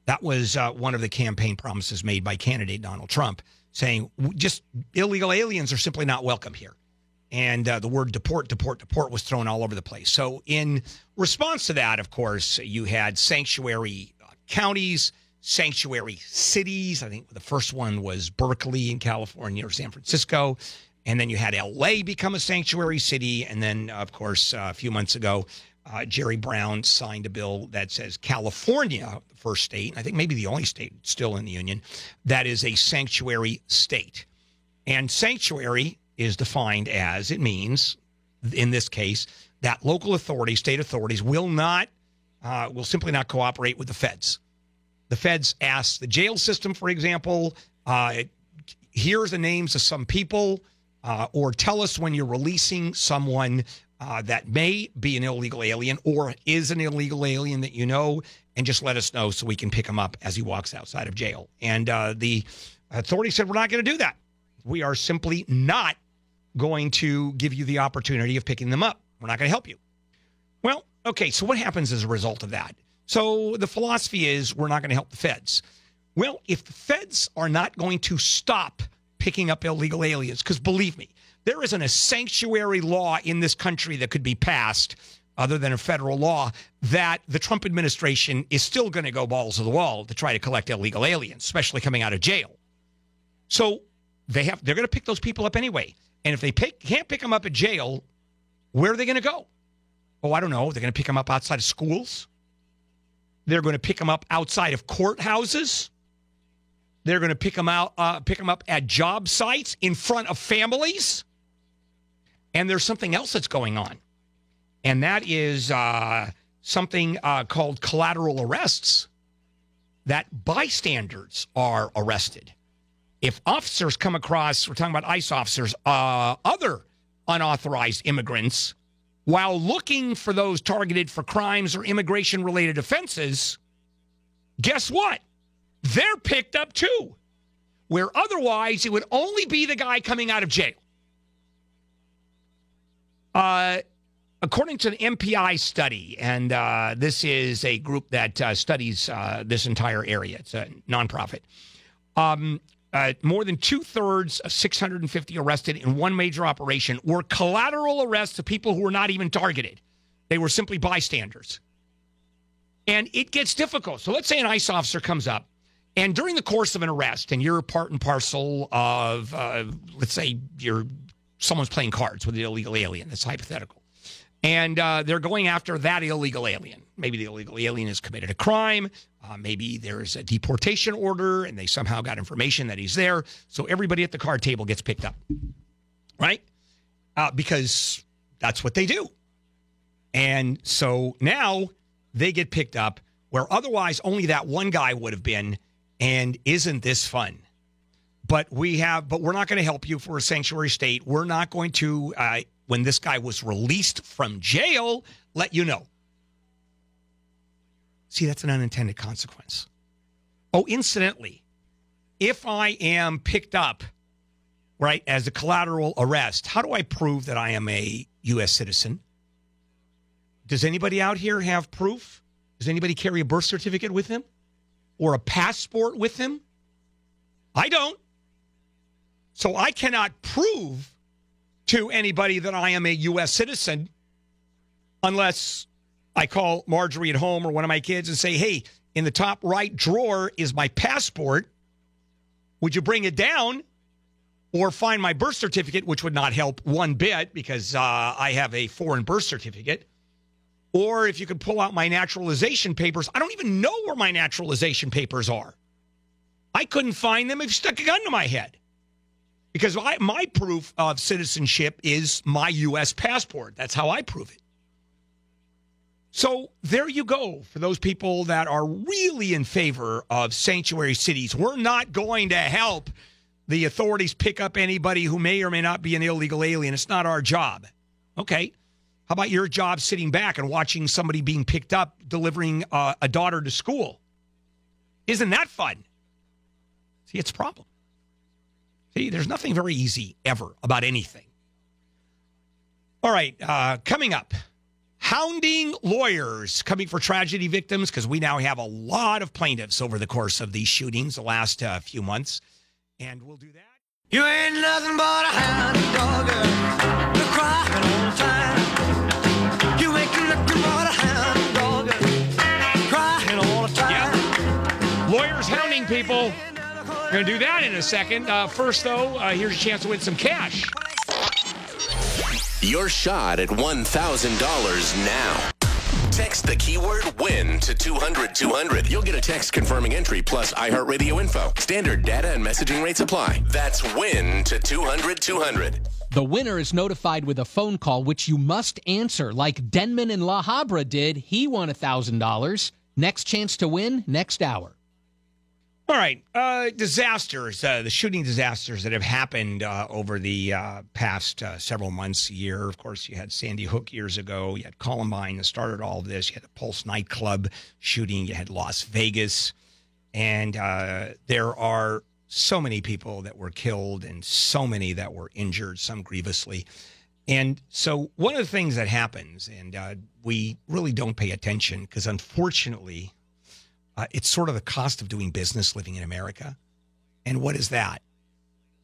That was uh, one of the campaign promises made by candidate Donald Trump, saying just illegal aliens are simply not welcome here. And uh, the word deport, deport, deport was thrown all over the place. So, in response to that, of course, you had sanctuary uh, counties, sanctuary cities. I think the first one was Berkeley in California or San Francisco. And then you had LA become a sanctuary city. And then, of course, uh, a few months ago, uh, Jerry Brown signed a bill that says California, the first state, and I think maybe the only state still in the union, that is a sanctuary state. And sanctuary is defined as it means, in this case, that local authorities, state authorities, will not, uh, will simply not cooperate with the feds. The feds ask the jail system, for example, uh, here's the names of some people, uh, or tell us when you're releasing someone uh, that may be an illegal alien or is an illegal alien that you know, and just let us know so we can pick him up as he walks outside of jail. And uh, the authority said, we're not going to do that. We are simply not going to give you the opportunity of picking them up. We're not going to help you. Well, okay, so what happens as a result of that? So the philosophy is we're not going to help the feds. Well, if the feds are not going to stop picking up illegal aliens, because believe me, there isn't a sanctuary law in this country that could be passed other than a federal law that the Trump administration is still going to go balls to the wall to try to collect illegal aliens, especially coming out of jail. So they have they're going to pick those people up anyway. And if they pick, can't pick them up at jail, where are they going to go? Oh, I don't know. They're going to pick them up outside of schools. They're going to pick them up outside of courthouses. They're going to pick them out, uh, pick them up at job sites in front of families. And there's something else that's going on, and that is uh, something uh, called collateral arrests. That bystanders are arrested. If officers come across, we're talking about ICE officers, uh, other unauthorized immigrants, while looking for those targeted for crimes or immigration related offenses, guess what? They're picked up too. Where otherwise it would only be the guy coming out of jail. Uh, according to an MPI study, and uh, this is a group that uh, studies uh, this entire area, it's a nonprofit. Um, uh, more than two thirds of 650 arrested in one major operation were collateral arrests of people who were not even targeted. They were simply bystanders. And it gets difficult. So let's say an ICE officer comes up, and during the course of an arrest, and you're part and parcel of, uh, let's say you're someone's playing cards with an illegal alien. That's hypothetical. And uh, they're going after that illegal alien. Maybe the illegal alien has committed a crime. Uh, maybe there's a deportation order and they somehow got information that he's there. So everybody at the card table gets picked up, right? Uh, because that's what they do. And so now they get picked up where otherwise only that one guy would have been. And isn't this fun? But we have, but we're not going to help you for a sanctuary state. We're not going to, uh, when this guy was released from jail, let you know. See, that's an unintended consequence. Oh, incidentally, if I am picked up, right, as a collateral arrest, how do I prove that I am a U.S. citizen? Does anybody out here have proof? Does anybody carry a birth certificate with them or a passport with him? I don't. So I cannot prove to anybody that I am a U.S. citizen unless I call Marjorie at home or one of my kids and say, hey, in the top right drawer is my passport. Would you bring it down? Or find my birth certificate, which would not help one bit because uh, I have a foreign birth certificate. Or if you could pull out my naturalization papers, I don't even know where my naturalization papers are. I couldn't find them if you stuck a gun to my head because I, my proof of citizenship is my U.S. passport. That's how I prove it. So there you go for those people that are really in favor of sanctuary cities. We're not going to help the authorities pick up anybody who may or may not be an illegal alien. It's not our job. Okay. How about your job sitting back and watching somebody being picked up delivering uh, a daughter to school? Isn't that fun? See, it's a problem. See, there's nothing very easy ever about anything. All right, uh, coming up, hounding lawyers coming for tragedy victims because we now have a lot of plaintiffs over the course of these shootings the last uh, few months, and we'll do that. You ain't nothing but a hound dog, Lawyers hounding people. We're going to do that in a second. Uh, first, though, uh, here's a chance to win some cash. Your shot at $1,000 now. Text the keyword win to 200 200. You'll get a text confirming entry plus iHeartRadio info. Standard data and messaging rates apply. That's win to 200 200. The winner is notified with a phone call, which you must answer, like Denman in La Habra did. He won $1,000. Next chance to win, next hour. All right, uh, disasters, uh, the shooting disasters that have happened uh, over the uh, past uh, several months, year. Of course, you had Sandy Hook years ago. You had Columbine that started all of this. You had the Pulse nightclub shooting. You had Las Vegas, and uh, there are so many people that were killed and so many that were injured, some grievously. And so, one of the things that happens, and we really don't pay attention because, unfortunately, uh, it's sort of the cost of doing business living in America. And what is that?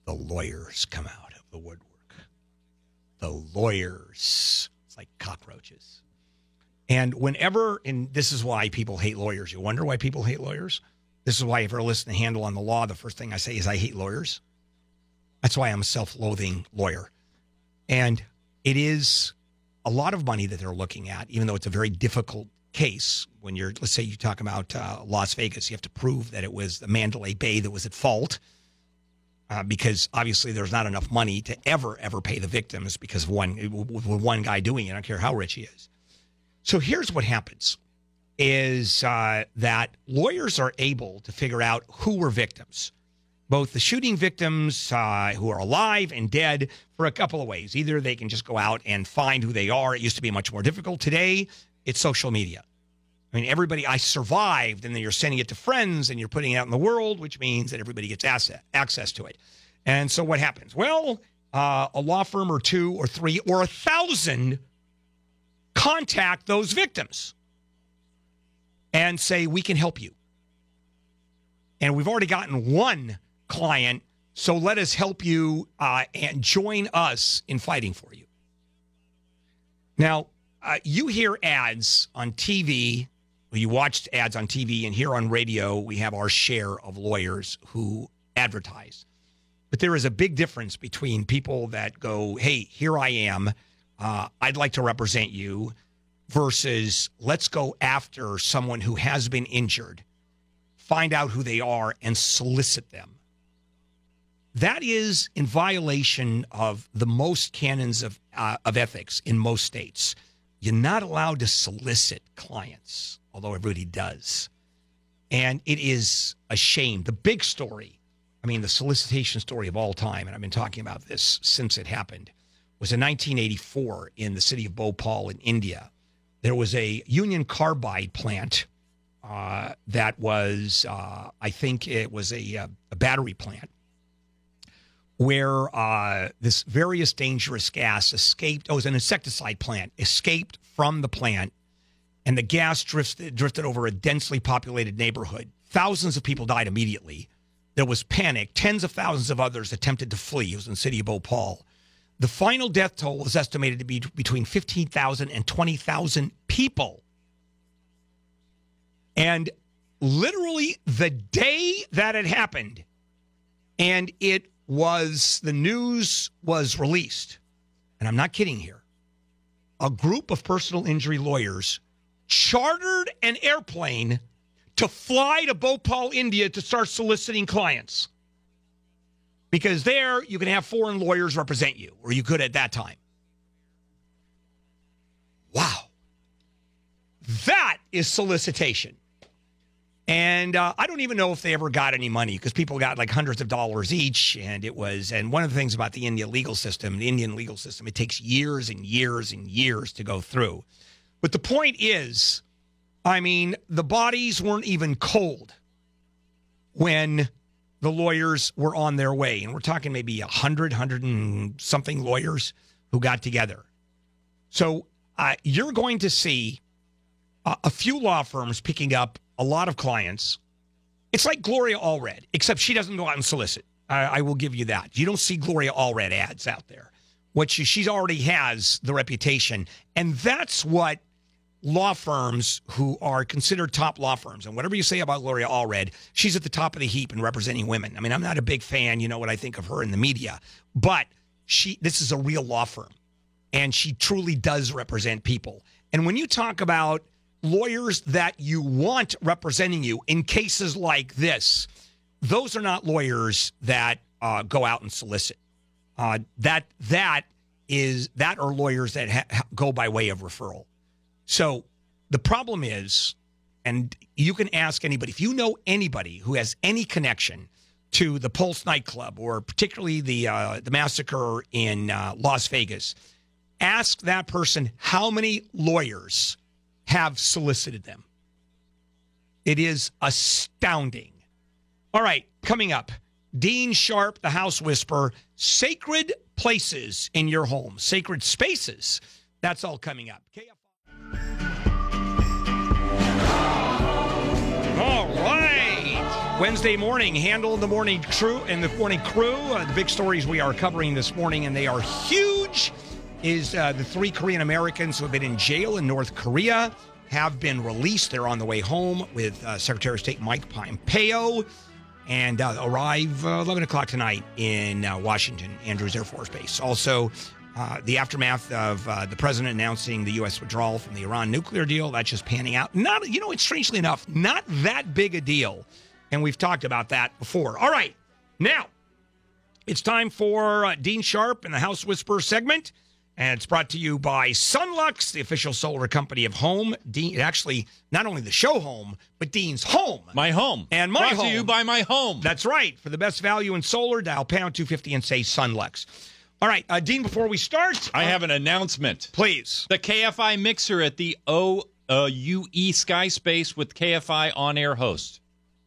The lawyers come out of the woodwork. The lawyers. It's like cockroaches. And whenever, and this is why people hate lawyers. You wonder why people hate lawyers? This is why, if you're listening to Handel on the Law, the first thing I say is I hate lawyers. That's why I'm a self loathing lawyer. And it is a lot of money that they're looking at, even though it's a very difficult case. When you're, let's say you talk about uh, Las Vegas, you have to prove that it was the Mandalay Bay that was at fault. Uh, because obviously there's not enough money to ever, ever pay the victims because of one with one guy doing it. I don't care how rich he is. So here's what happens: is uh, that lawyers are able to figure out who were victims, both the shooting victims uh, who are alive and dead, for a couple of ways. Either they can just go out and find who they are. It used to be much more difficult. Today, it's social media. I mean, everybody, I survived, and then you're sending it to friends and you're putting it out in the world, which means that everybody gets asset, access to it. And so what happens? Well, uh, a law firm or two or three or a thousand contact those victims and say, we can help you. And we've already gotten one client, so let us help you uh, and join us in fighting for you. Now, uh, you hear ads on TV, you watched ads on TV, and here on radio, we have our share of lawyers who advertise. But there is a big difference between people that go, hey, here I am, uh, I'd like to represent you, versus let's go after someone who has been injured, find out who they are, and solicit them. That is in violation of the most canons of, uh, of ethics in most states. You're not allowed to solicit clients, although everybody does. And it is a shame. The big story, I mean, the solicitation story of all time, and I've been talking about this since it happened, was in 1984 in the city of Bhopal in India. There was a Union Carbide plant uh, that was, uh, I think it was a, uh, a battery plant where uh, this various dangerous gas escaped. Oh, it was an insecticide plant, escaped from the plant, and the gas drifted, drifted over a densely populated neighborhood. Thousands of people died immediately. There was panic. Tens of thousands of others attempted to flee. It was in the city of Bhopal. The final death toll was estimated to be between 15,000 and 20,000 people. And literally the day that it happened, and it was the news was released, and I'm not kidding here. A group of personal injury lawyers chartered an airplane to fly to Bhopal, India to start soliciting clients. Because there you can have foreign lawyers represent you, or you could at that time. Wow. That is solicitation. And uh, I don't even know if they ever got any money because people got like hundreds of dollars each. And it was, and one of the things about the Indian legal system, the Indian legal system, it takes years and years and years to go through. But the point is, I mean, the bodies weren't even cold when the lawyers were on their way. And we're talking maybe a hundred, hundred and something lawyers who got together. So uh, you're going to see uh, a few law firms picking up a lot of clients. It's like Gloria Allred, except she doesn't go out and solicit. I, I will give you that. You don't see Gloria Allred ads out there. What she she's already has the reputation, and that's what law firms who are considered top law firms. And whatever you say about Gloria Allred, she's at the top of the heap in representing women. I mean, I'm not a big fan. You know what I think of her in the media, but she this is a real law firm, and she truly does represent people. And when you talk about lawyers that you want representing you in cases like this, those are not lawyers that uh, go out and solicit. Uh, that that is that are lawyers that ha- go by way of referral. So the problem is, and you can ask anybody if you know anybody who has any connection to the Pulse nightclub or particularly the uh, the massacre in uh, Las Vegas. Ask that person how many lawyers have solicited them. It is astounding. All right, coming up, Dean Sharp, the House Whisperer, sacred places in your home, sacred spaces. That's all coming up. All right. Wednesday morning, Handel the morning crew and the morning crew. Uh, the big stories we are covering this morning, and they are huge, is uh, the three Korean Americans who have been in jail in North Korea have been released. They're on the way home with uh, Secretary of State Mike Pompeo and uh, arrive uh, 11 o'clock tonight in uh, Washington, Andrews Air Force Base. Also, uh, the aftermath of the president announcing the U.S. withdrawal from the Iran nuclear deal, that's just panning out. Not, you know, it's strangely enough, not that big a deal. And we've talked about that before. All right. Now, it's time for Dean Sharp and the House Whisperer segment. And it's brought to you by Sunlux, the official solar company of Home. Dean, actually, not only the show Home, but Dean's home. My home. And my Brought home. to you by my home. That's right. For the best value in solar, dial pound 250 and say Sunlux. All right, uh, Dean, before we start, I have an announcement. Please. The KFI mixer at the OUE uh, Sky Space with KFI on air host.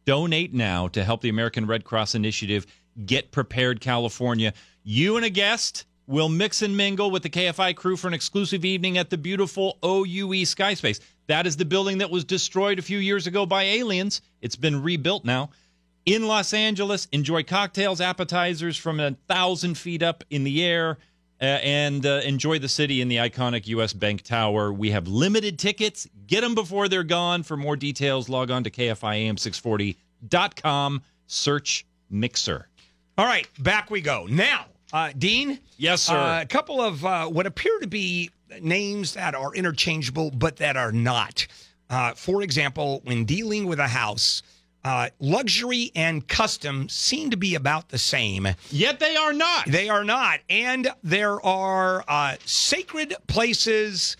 Donate now to help the American Red Cross Initiative get prepared California. You and a guest will mix and mingle with the KFI crew for an exclusive evening at the beautiful OUE Skyspace. That is the building that was destroyed a few years ago by aliens. It's been rebuilt now. In Los Angeles, enjoy cocktails, appetizers from a thousand feet up in the air, uh, and uh, enjoy the city in the iconic U.S. Bank Tower. We have limited tickets. Get them before they're gone. For more details, log on to KFIAM640.com. Search Mixer. All right, back we go. Now, uh, Dean? Yes, sir. Uh, a couple of uh, what appear to be names that are interchangeable, but that are not. Uh, for example, when dealing with a house, uh, luxury and custom seem to be about the same. Yet they are not. They are not. And there are uh, sacred places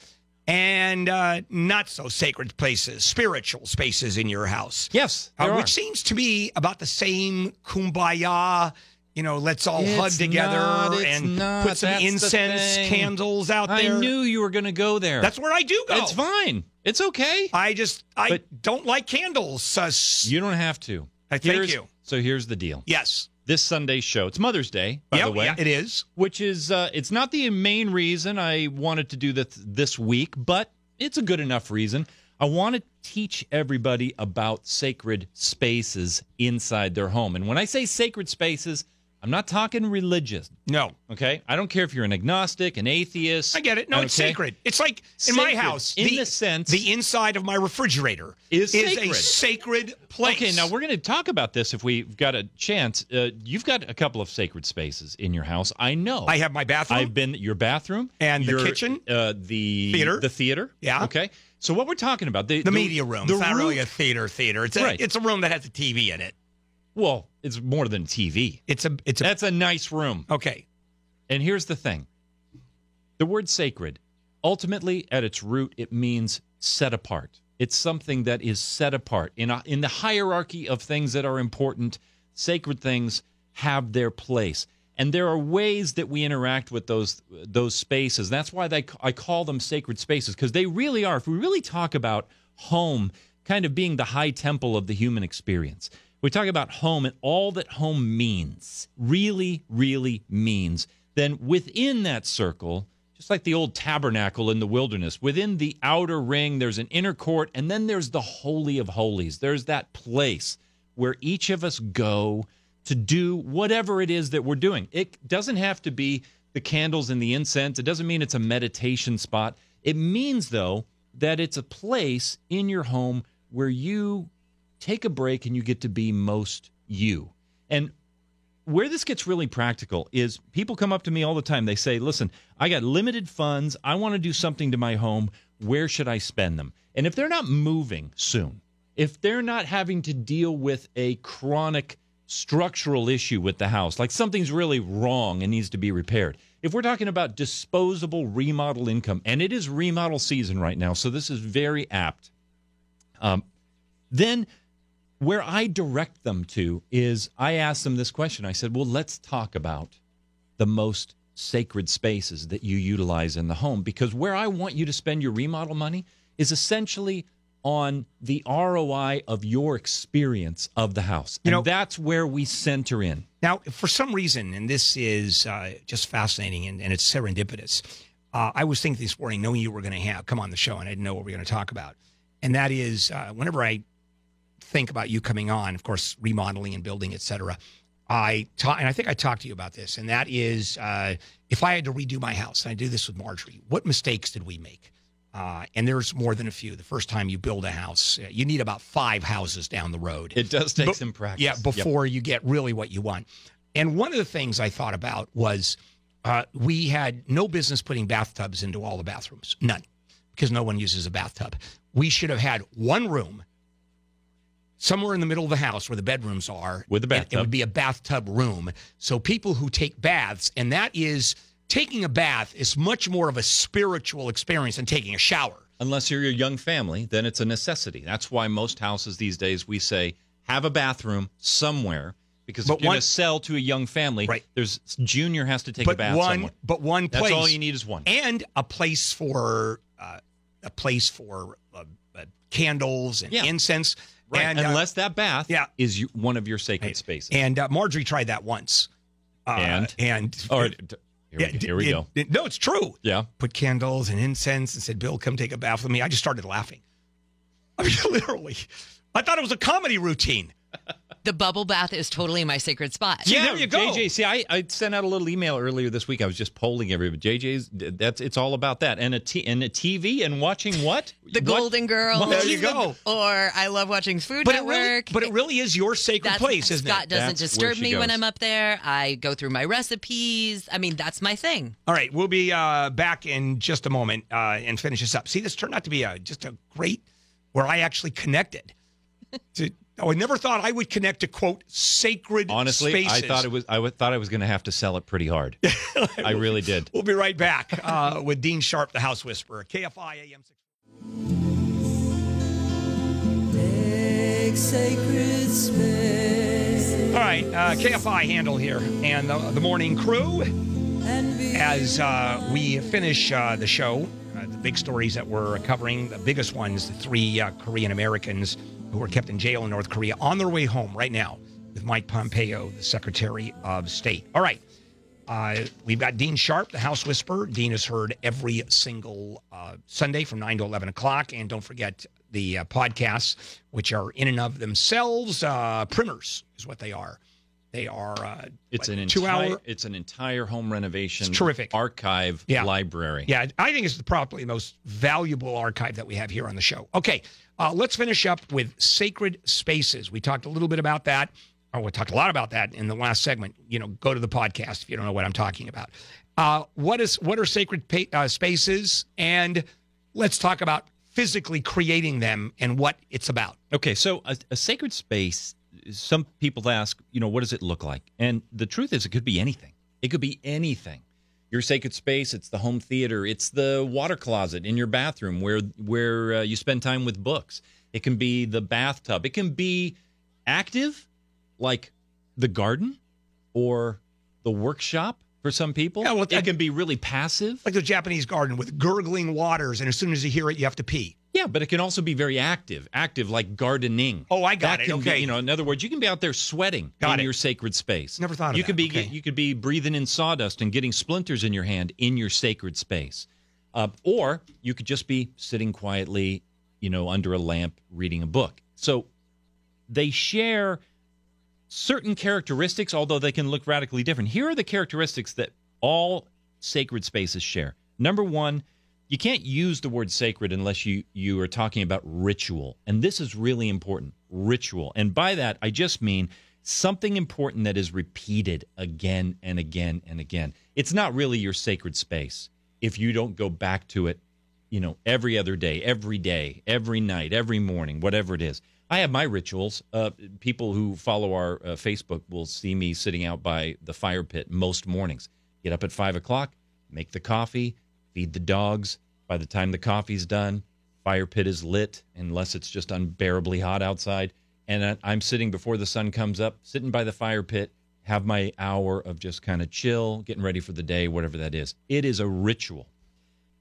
and uh, not so sacred places, spiritual spaces in your house. Yes, Uh, which seems to be about the same kumbaya. You know, let's all hug It's together not, and not. put some incense candles out there. I knew you were going to go there. That's where I do go. It's fine. It's okay. I just I don't like candles. Uh, You don't have to. I thank Here's- you. So here's the deal. Yes. This Sunday's show. It's Mother's Day, by Yeah, the way. yeah, it is. Which is uh, it's not the main reason I wanted to do this this week, but it's a good enough reason. I want to teach everybody about sacred spaces inside their home. And when I say sacred spaces, I'm not talking religious. No. Okay? I don't care if you're an agnostic, an atheist. I get it. No, it's sacred. It's like in my house. in the, the sense the inside of my refrigerator is a sacred. sacred place. Okay, now we're going to talk about this if we've got a chance. Uh, you've got a couple of sacred spaces in your house. I know. I have my bathroom. I've been your bathroom And the kitchen. uh, the Theater. the theater. Yeah. Okay. So what we're talking about the, the media room. The it's not really a theater. Theater. It's a Right. it's a room that has a TV in it. well, it's more than TV. It's a it's a That's a nice room. okay. And here's the thing: the word sacred, ultimately at its root, it means set apart. It's something that is set apart in a, in the hierarchy of things that are important. Sacred things have their place, and there are ways that we interact with those those spaces. That's why they, I call them sacred spaces because they really are. If we really talk about home, kind of being the high temple of the human experience, we talk about home and all that home means, really, really means, then within that circle, just like the old tabernacle in the wilderness, within the outer ring, there's an inner court, and then there's the Holy of Holies. There's that place where each of us go to do whatever it is that we're doing. It doesn't have to be the candles and the incense, it doesn't mean it's a meditation spot. It means, though, that it's a place in your home where you take a break and you get to be most you. And where this gets really practical is people come up to me all the time. They say, Listen, I got limited funds. I want to do something to my home. Where should I spend them? And if they're not moving soon, if they're not having to deal with a chronic structural issue with the house, like something's really wrong and needs to be repaired, if we're talking about disposable remodel income, and it is remodel season right now, so this is very apt, um, then where I direct them to is I ask them this question. I said, Well, let's talk about the most sacred spaces that you utilize in the home because where I want you to spend your remodel money is essentially on the ROI of your experience of the house. You and know- that's where we center in. Now, for some reason, and this is uh, just fascinating and, and it's serendipitous, uh, I was thinking this morning, knowing you were going to have come on the show, and I didn't know what we were going to talk about. And that is, uh, whenever I think about you coming on, of course, remodeling and building, et cetera, I talk, and I think I talked to you about this, and that is, uh, if I had to redo my house, and I do this with Marjorie, what mistakes did we make? Uh, and there's more than a few. The first time you build a house, uh, you need about five houses down the road. It does take some practice. Yeah, Yep. before you get really what you want. And one of the things I thought about was uh, we had no business putting bathtubs into all the bathrooms, none, because no one uses a bathtub. We should have had one room somewhere in the middle of the house where the bedrooms are With the and It would be a bathtub room. So people who take baths, and that is taking a bath is much more of a spiritual experience than taking a shower. Unless you're a young family, then it's a necessity. That's why most houses these days we say have a bathroom somewhere because But if you're going to sell to a young family, Right. there's junior has to take a bath one, somewhere. but one That's place. all you need is one. and a place for uh, a place for uh, uh, candles and Yeah. incense. Right. And, uh, Unless that bath yeah. is you, one of your sacred spaces. and uh, Marjorie tried that once. Uh, And? and or d- Here we, here we it- go. it- no, it's true. Yeah. Put candles and incense and said, Bill, come take a bath with me. I just started laughing. I mean, literally. I thought it was a comedy routine. The bubble bath is totally my sacred spot. Yeah, there you go. JJ, see, I, I sent out a little email earlier this week. I was just polling everybody. JJ's that's it's all about that, and a t- and a TV and watching what The What? Golden Girls. Well, there you go. Or I love watching Food But it, Network. really, but it really is your sacred That's- place, isn't Scott it? Scott doesn't That's disturb she me when. I'm up there. I go through my recipes. I mean, that's my thing. All right, we'll be uh, back in just a moment uh, and finish this up. See, this turned out to be a, just a great where I actually connected. to, oh, I never thought I would connect to quote sacred Honestly, spaces. I thought it was I w- thought I was going to have to sell it pretty hard. I really did. We'll be right back uh, with Dean Sharp, the House Whisperer, KFI AM. 6. All right, uh, KFI Handel here and the, the morning crew. As uh, we finish uh, the show, the big stories that we're covering, the biggest ones, the three uh, Korean Americans who were kept in jail in North Korea on their way home right now with Mike Pompeo, the Secretary of State. All right. Uh, we've got Dean Sharp, the House Whisperer. Dean is heard every single uh, Sunday from 9 to 11 o'clock. And don't forget the uh, podcasts, which are in and of themselves uh, primers, is what they are. They are uh, It's an two entire hour. it's an entire home renovation It's terrific. archive Yeah. library. Yeah, I think it's probably the most valuable archive that we have here on the show. Okay, uh, let's finish up with sacred spaces. We talked a little bit about that. Oh, we talked a lot about that in the last segment. You know, go to the podcast if you don't know what I'm talking about. Uh, what is what are sacred pa- uh, spaces? And let's talk about physically creating them and what it's about. Okay, so a, a sacred space, some people ask, you know, what does it look like? And the truth is, it could be anything. It could be anything. Your sacred space, it's the home theater, it's the water closet in your bathroom where where uh, you spend time with books. It can be the bathtub. It can be active, like the garden or the workshop for some people. Yeah, well, it can be really passive. Like the Japanese garden with gurgling waters, and as soon as you hear it, you have to pee. Yeah, but it can also be very active, active like gardening. Oh, I got That it. can be- Okay. you know, in other words, you can be out there sweating Got in it. your sacred space. Never thought of you that. could be Okay. you could be breathing in sawdust and getting splinters in your hand in your sacred space, uh, or you could just be sitting quietly, you know, under a lamp reading a book. So they share certain characteristics, although they can look radically different. Here are the characteristics that all sacred spaces share. Number one, you can't use the word sacred unless you you are talking about ritual, and this is really important. Ritual, and by that I just mean something important that is repeated again and again and again. It's not really your sacred space if you don't go back to it you know, every other day, every day, every night, every morning, whatever it is. I have my rituals. Uh, people who follow our uh, Facebook will see me sitting out by the fire pit most mornings. Get up at five o'clock, make the coffee, feed the dogs. By the time the coffee's done, fire pit is lit, unless it's just unbearably hot outside. And I'm sitting before the sun comes up, sitting by the fire pit, have my hour of just kind of chill, getting ready for the day, whatever that is. It is a ritual.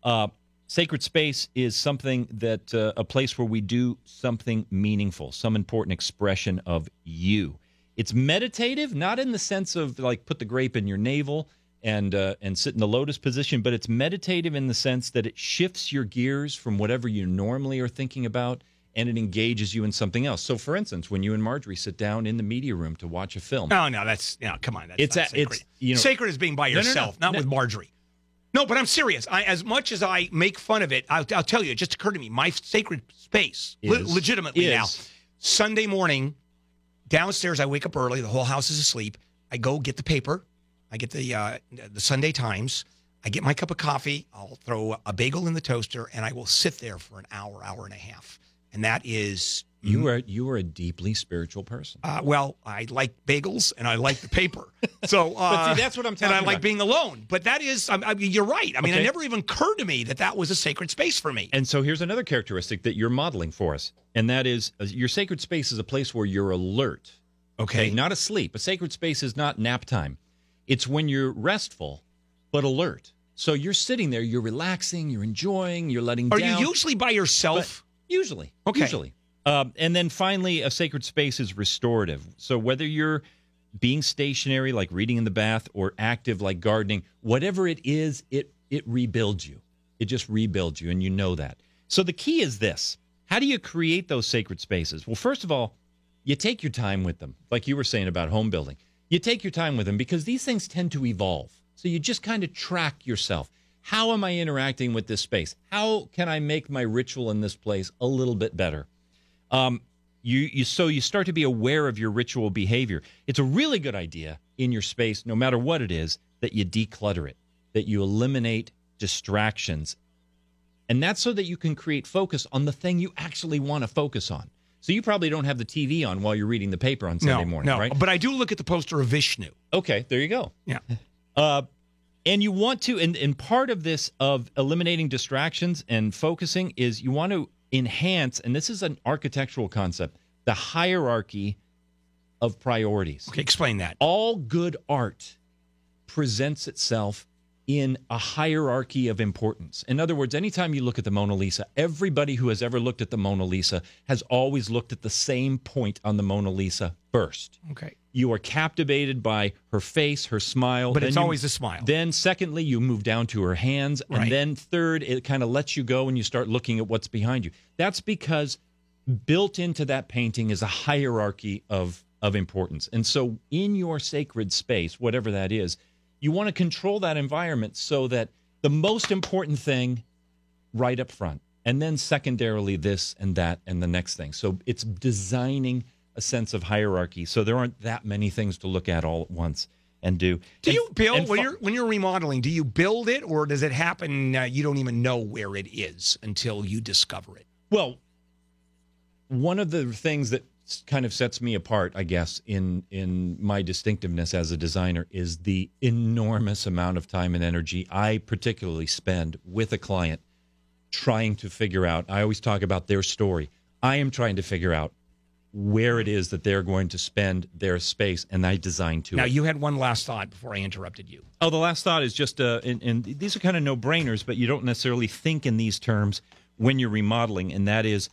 Uh, sacred space is something that uh, a place where we do something meaningful, some important expression of you. It's meditative, not in the sense of like put the grape in your navel and uh, and sit in the lotus position, but it's meditative in the sense that it shifts your gears from whatever you normally are thinking about and it engages you in something else. So, for instance, when you and Marjorie sit down in the media room to watch a film, No, no, that's no. Come on, that's It's a- sacred. it's, you know- sacred is being by No, no, no. yourself, not No. with Marjorie. No, but I'm serious. I, as much as I make fun of it, I'll, I'll tell you. It just occurred to me. My sacred space, le- legitimately now, Sunday morning, downstairs. I wake up early. The whole house is asleep. I go get the paper. I get the uh, the Sunday Times. I get my cup of coffee. I'll throw a bagel in the toaster, and I will sit there for an hour, hour and a half. And that is you are you are a deeply spiritual person. uh, well, I like bagels and I like the paper. So, uh, But see, that's what I'm And talking I like being alone. But that is, I, I you're right. I mean, it never even occurred to me that that was a sacred space for me. And so here's another characteristic that you're modeling for us, and that is uh, your sacred space is a place where you're alert. Okay. not asleep. A sacred space is not nap time. It's when you're restful but alert. So you're sitting there, you're relaxing, you're enjoying, you're letting Are down. you usually by yourself? Usually. Okay. Usually. Um, and then finally, a sacred space is restorative. So whether you're being stationary, like reading in the bath, or active, like gardening, whatever it is, it it rebuilds you. It just rebuilds you, and you know that. So the key is this: How do you create those sacred spaces? Well, first of all, you take your time with them, like you were saying about home building. You take your time with them because these things tend to evolve. So you just kind of track yourself. How am I interacting with this space? How can I make my ritual in this place a little bit better? Um, you, you so you start to be aware of your ritual behavior. It's a really good idea in your space, no matter what it is, that you declutter it, that you eliminate distractions, and that's so that you can create focus on the thing you actually want to focus on. So you probably don't have the TV on while you're reading the paper on Sunday no, morning, no. right? But I do look at the poster of Vishnu. Okay, there you go. Yeah. Uh, and you want to, and, and part of this of eliminating distractions and focusing is you want to enhance, and this is an architectural concept, the hierarchy of priorities. Okay, explain that. All good art presents itself in a hierarchy of importance. In other words, anytime you look at the Mona Lisa, everybody who has ever looked at the Mona Lisa has always looked at the same point on the Mona Lisa first. Okay. You are captivated by her face, her smile. But it's you- always a smile. Then, secondly, you move down to her hands. Right. And then, third, it kind of lets you go and you start looking at what's behind you. That's because built into that painting is a hierarchy of, of importance. And so, in your sacred space, whatever that is, you want to control that environment so that the most important thing right up front, and then secondarily, this and that and the next thing. So, it's designing a sense of hierarchy so there aren't that many things to look at all at once and do. Do And- you build when fu- you're when you're remodeling? Do you build it, or does it happen? Uh, you don't even know where it is until you discover it. Well, one of the things that kind of sets me apart, I guess, in in my distinctiveness as a designer is the enormous amount of time and energy I particularly spend with a client trying to figure out. I always talk about their story. I am trying to figure out where it is that they're going to spend their space, and I design to Now it. you had one last thought before I interrupted you. Oh, the last thought is just, uh, and, and these are kind of no brainers, but you don't necessarily think in these terms when you're remodeling, and that is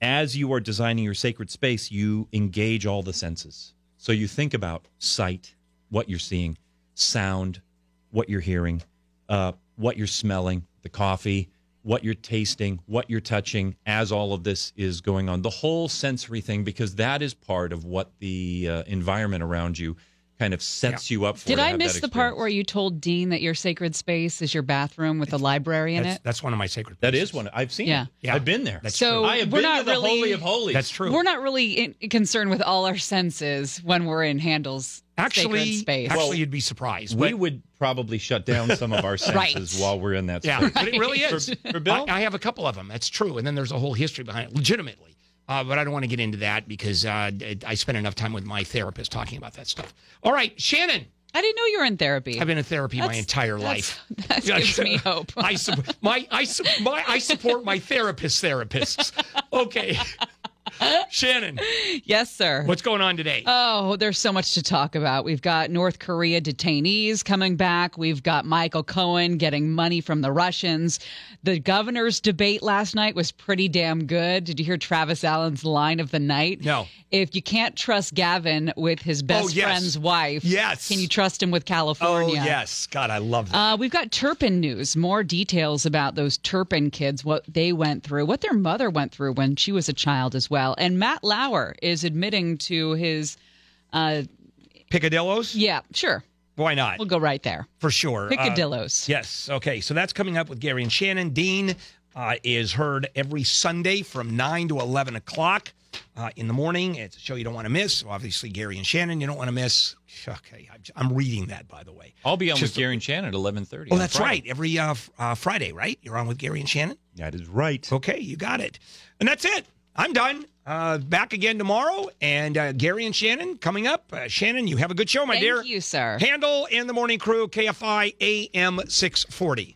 as you are designing your sacred space, you engage all the senses. So you think about sight, what you're seeing, sound, what you're hearing, uh, what you're smelling, the coffee, what you're tasting, what you're touching as all of this is going on. The whole sensory thing, because that is part of what the uh, environment around you kind of sets you up for. Did I miss the part where you told Dean that your sacred space is your bathroom with a library in That's, it? that's one of my sacred. Places. That is one. I've seen. Yeah. it. Yeah. I've been there. That's So true. I have we're been not to the really holy of holies. That's true. We're not really in, concerned with all our senses when we're in Handel's. actually, sacred space. actually, you'd be surprised. we but- would probably shut down some of our Right. senses while we're in that Yeah, space. but it really is. For, for Bill, I, I have a couple of them. That's true. And then there's a whole history behind it, legitimately. Uh, but I don't want to get into that because uh, I spent enough time with my therapist talking about that stuff. All right, Shannon. I didn't know you were in therapy. I've been in therapy my entire that's- life. that gives me hope. I, su- my, I, su- my, I support my therapist therapists. Okay. Shannon, yes, sir. what's going on today? Oh, there's so much to talk about. We've got North Korea detainees coming back. We've got Michael Cohen getting money from the Russians. The governor's debate last night was pretty damn good. Did you hear Travis Allen's line of the night? No. If you can't trust Gavin with his best Oh, yes. friend's wife, Yes. can you trust him with oh, California? yes. God, I love that. Uh, we've got Turpin news, more details about those Turpin kids, what they went through, what their mother went through when she was a child as well. And Matt Lauer is admitting to his, uh, Picadillos? yeah, sure. Why not? We'll go right there. For sure. Uh, Picadillos. yes. Okay. So that's coming up with Gary and Shannon. Dean uh, is heard every Sunday from 9 to 11 o'clock uh, in the morning. It's a show you don't want to miss. Obviously, Gary and Shannon, you don't want to miss. Okay. I'm, I'm reading that, by the way. I'll be on Just- with Gary and Shannon at eleven thirty. Oh, that's right. Every uh, f- uh, Friday, right? You're on with Gary and Shannon? That is right. Okay. You got it. And that's it. I'm done. Uh, back again tomorrow. And uh, Gary and Shannon coming up. Uh, Shannon, you have a good show, my Thank dear. Thank you, sir. Handel and the morning crew, KFI AM 640.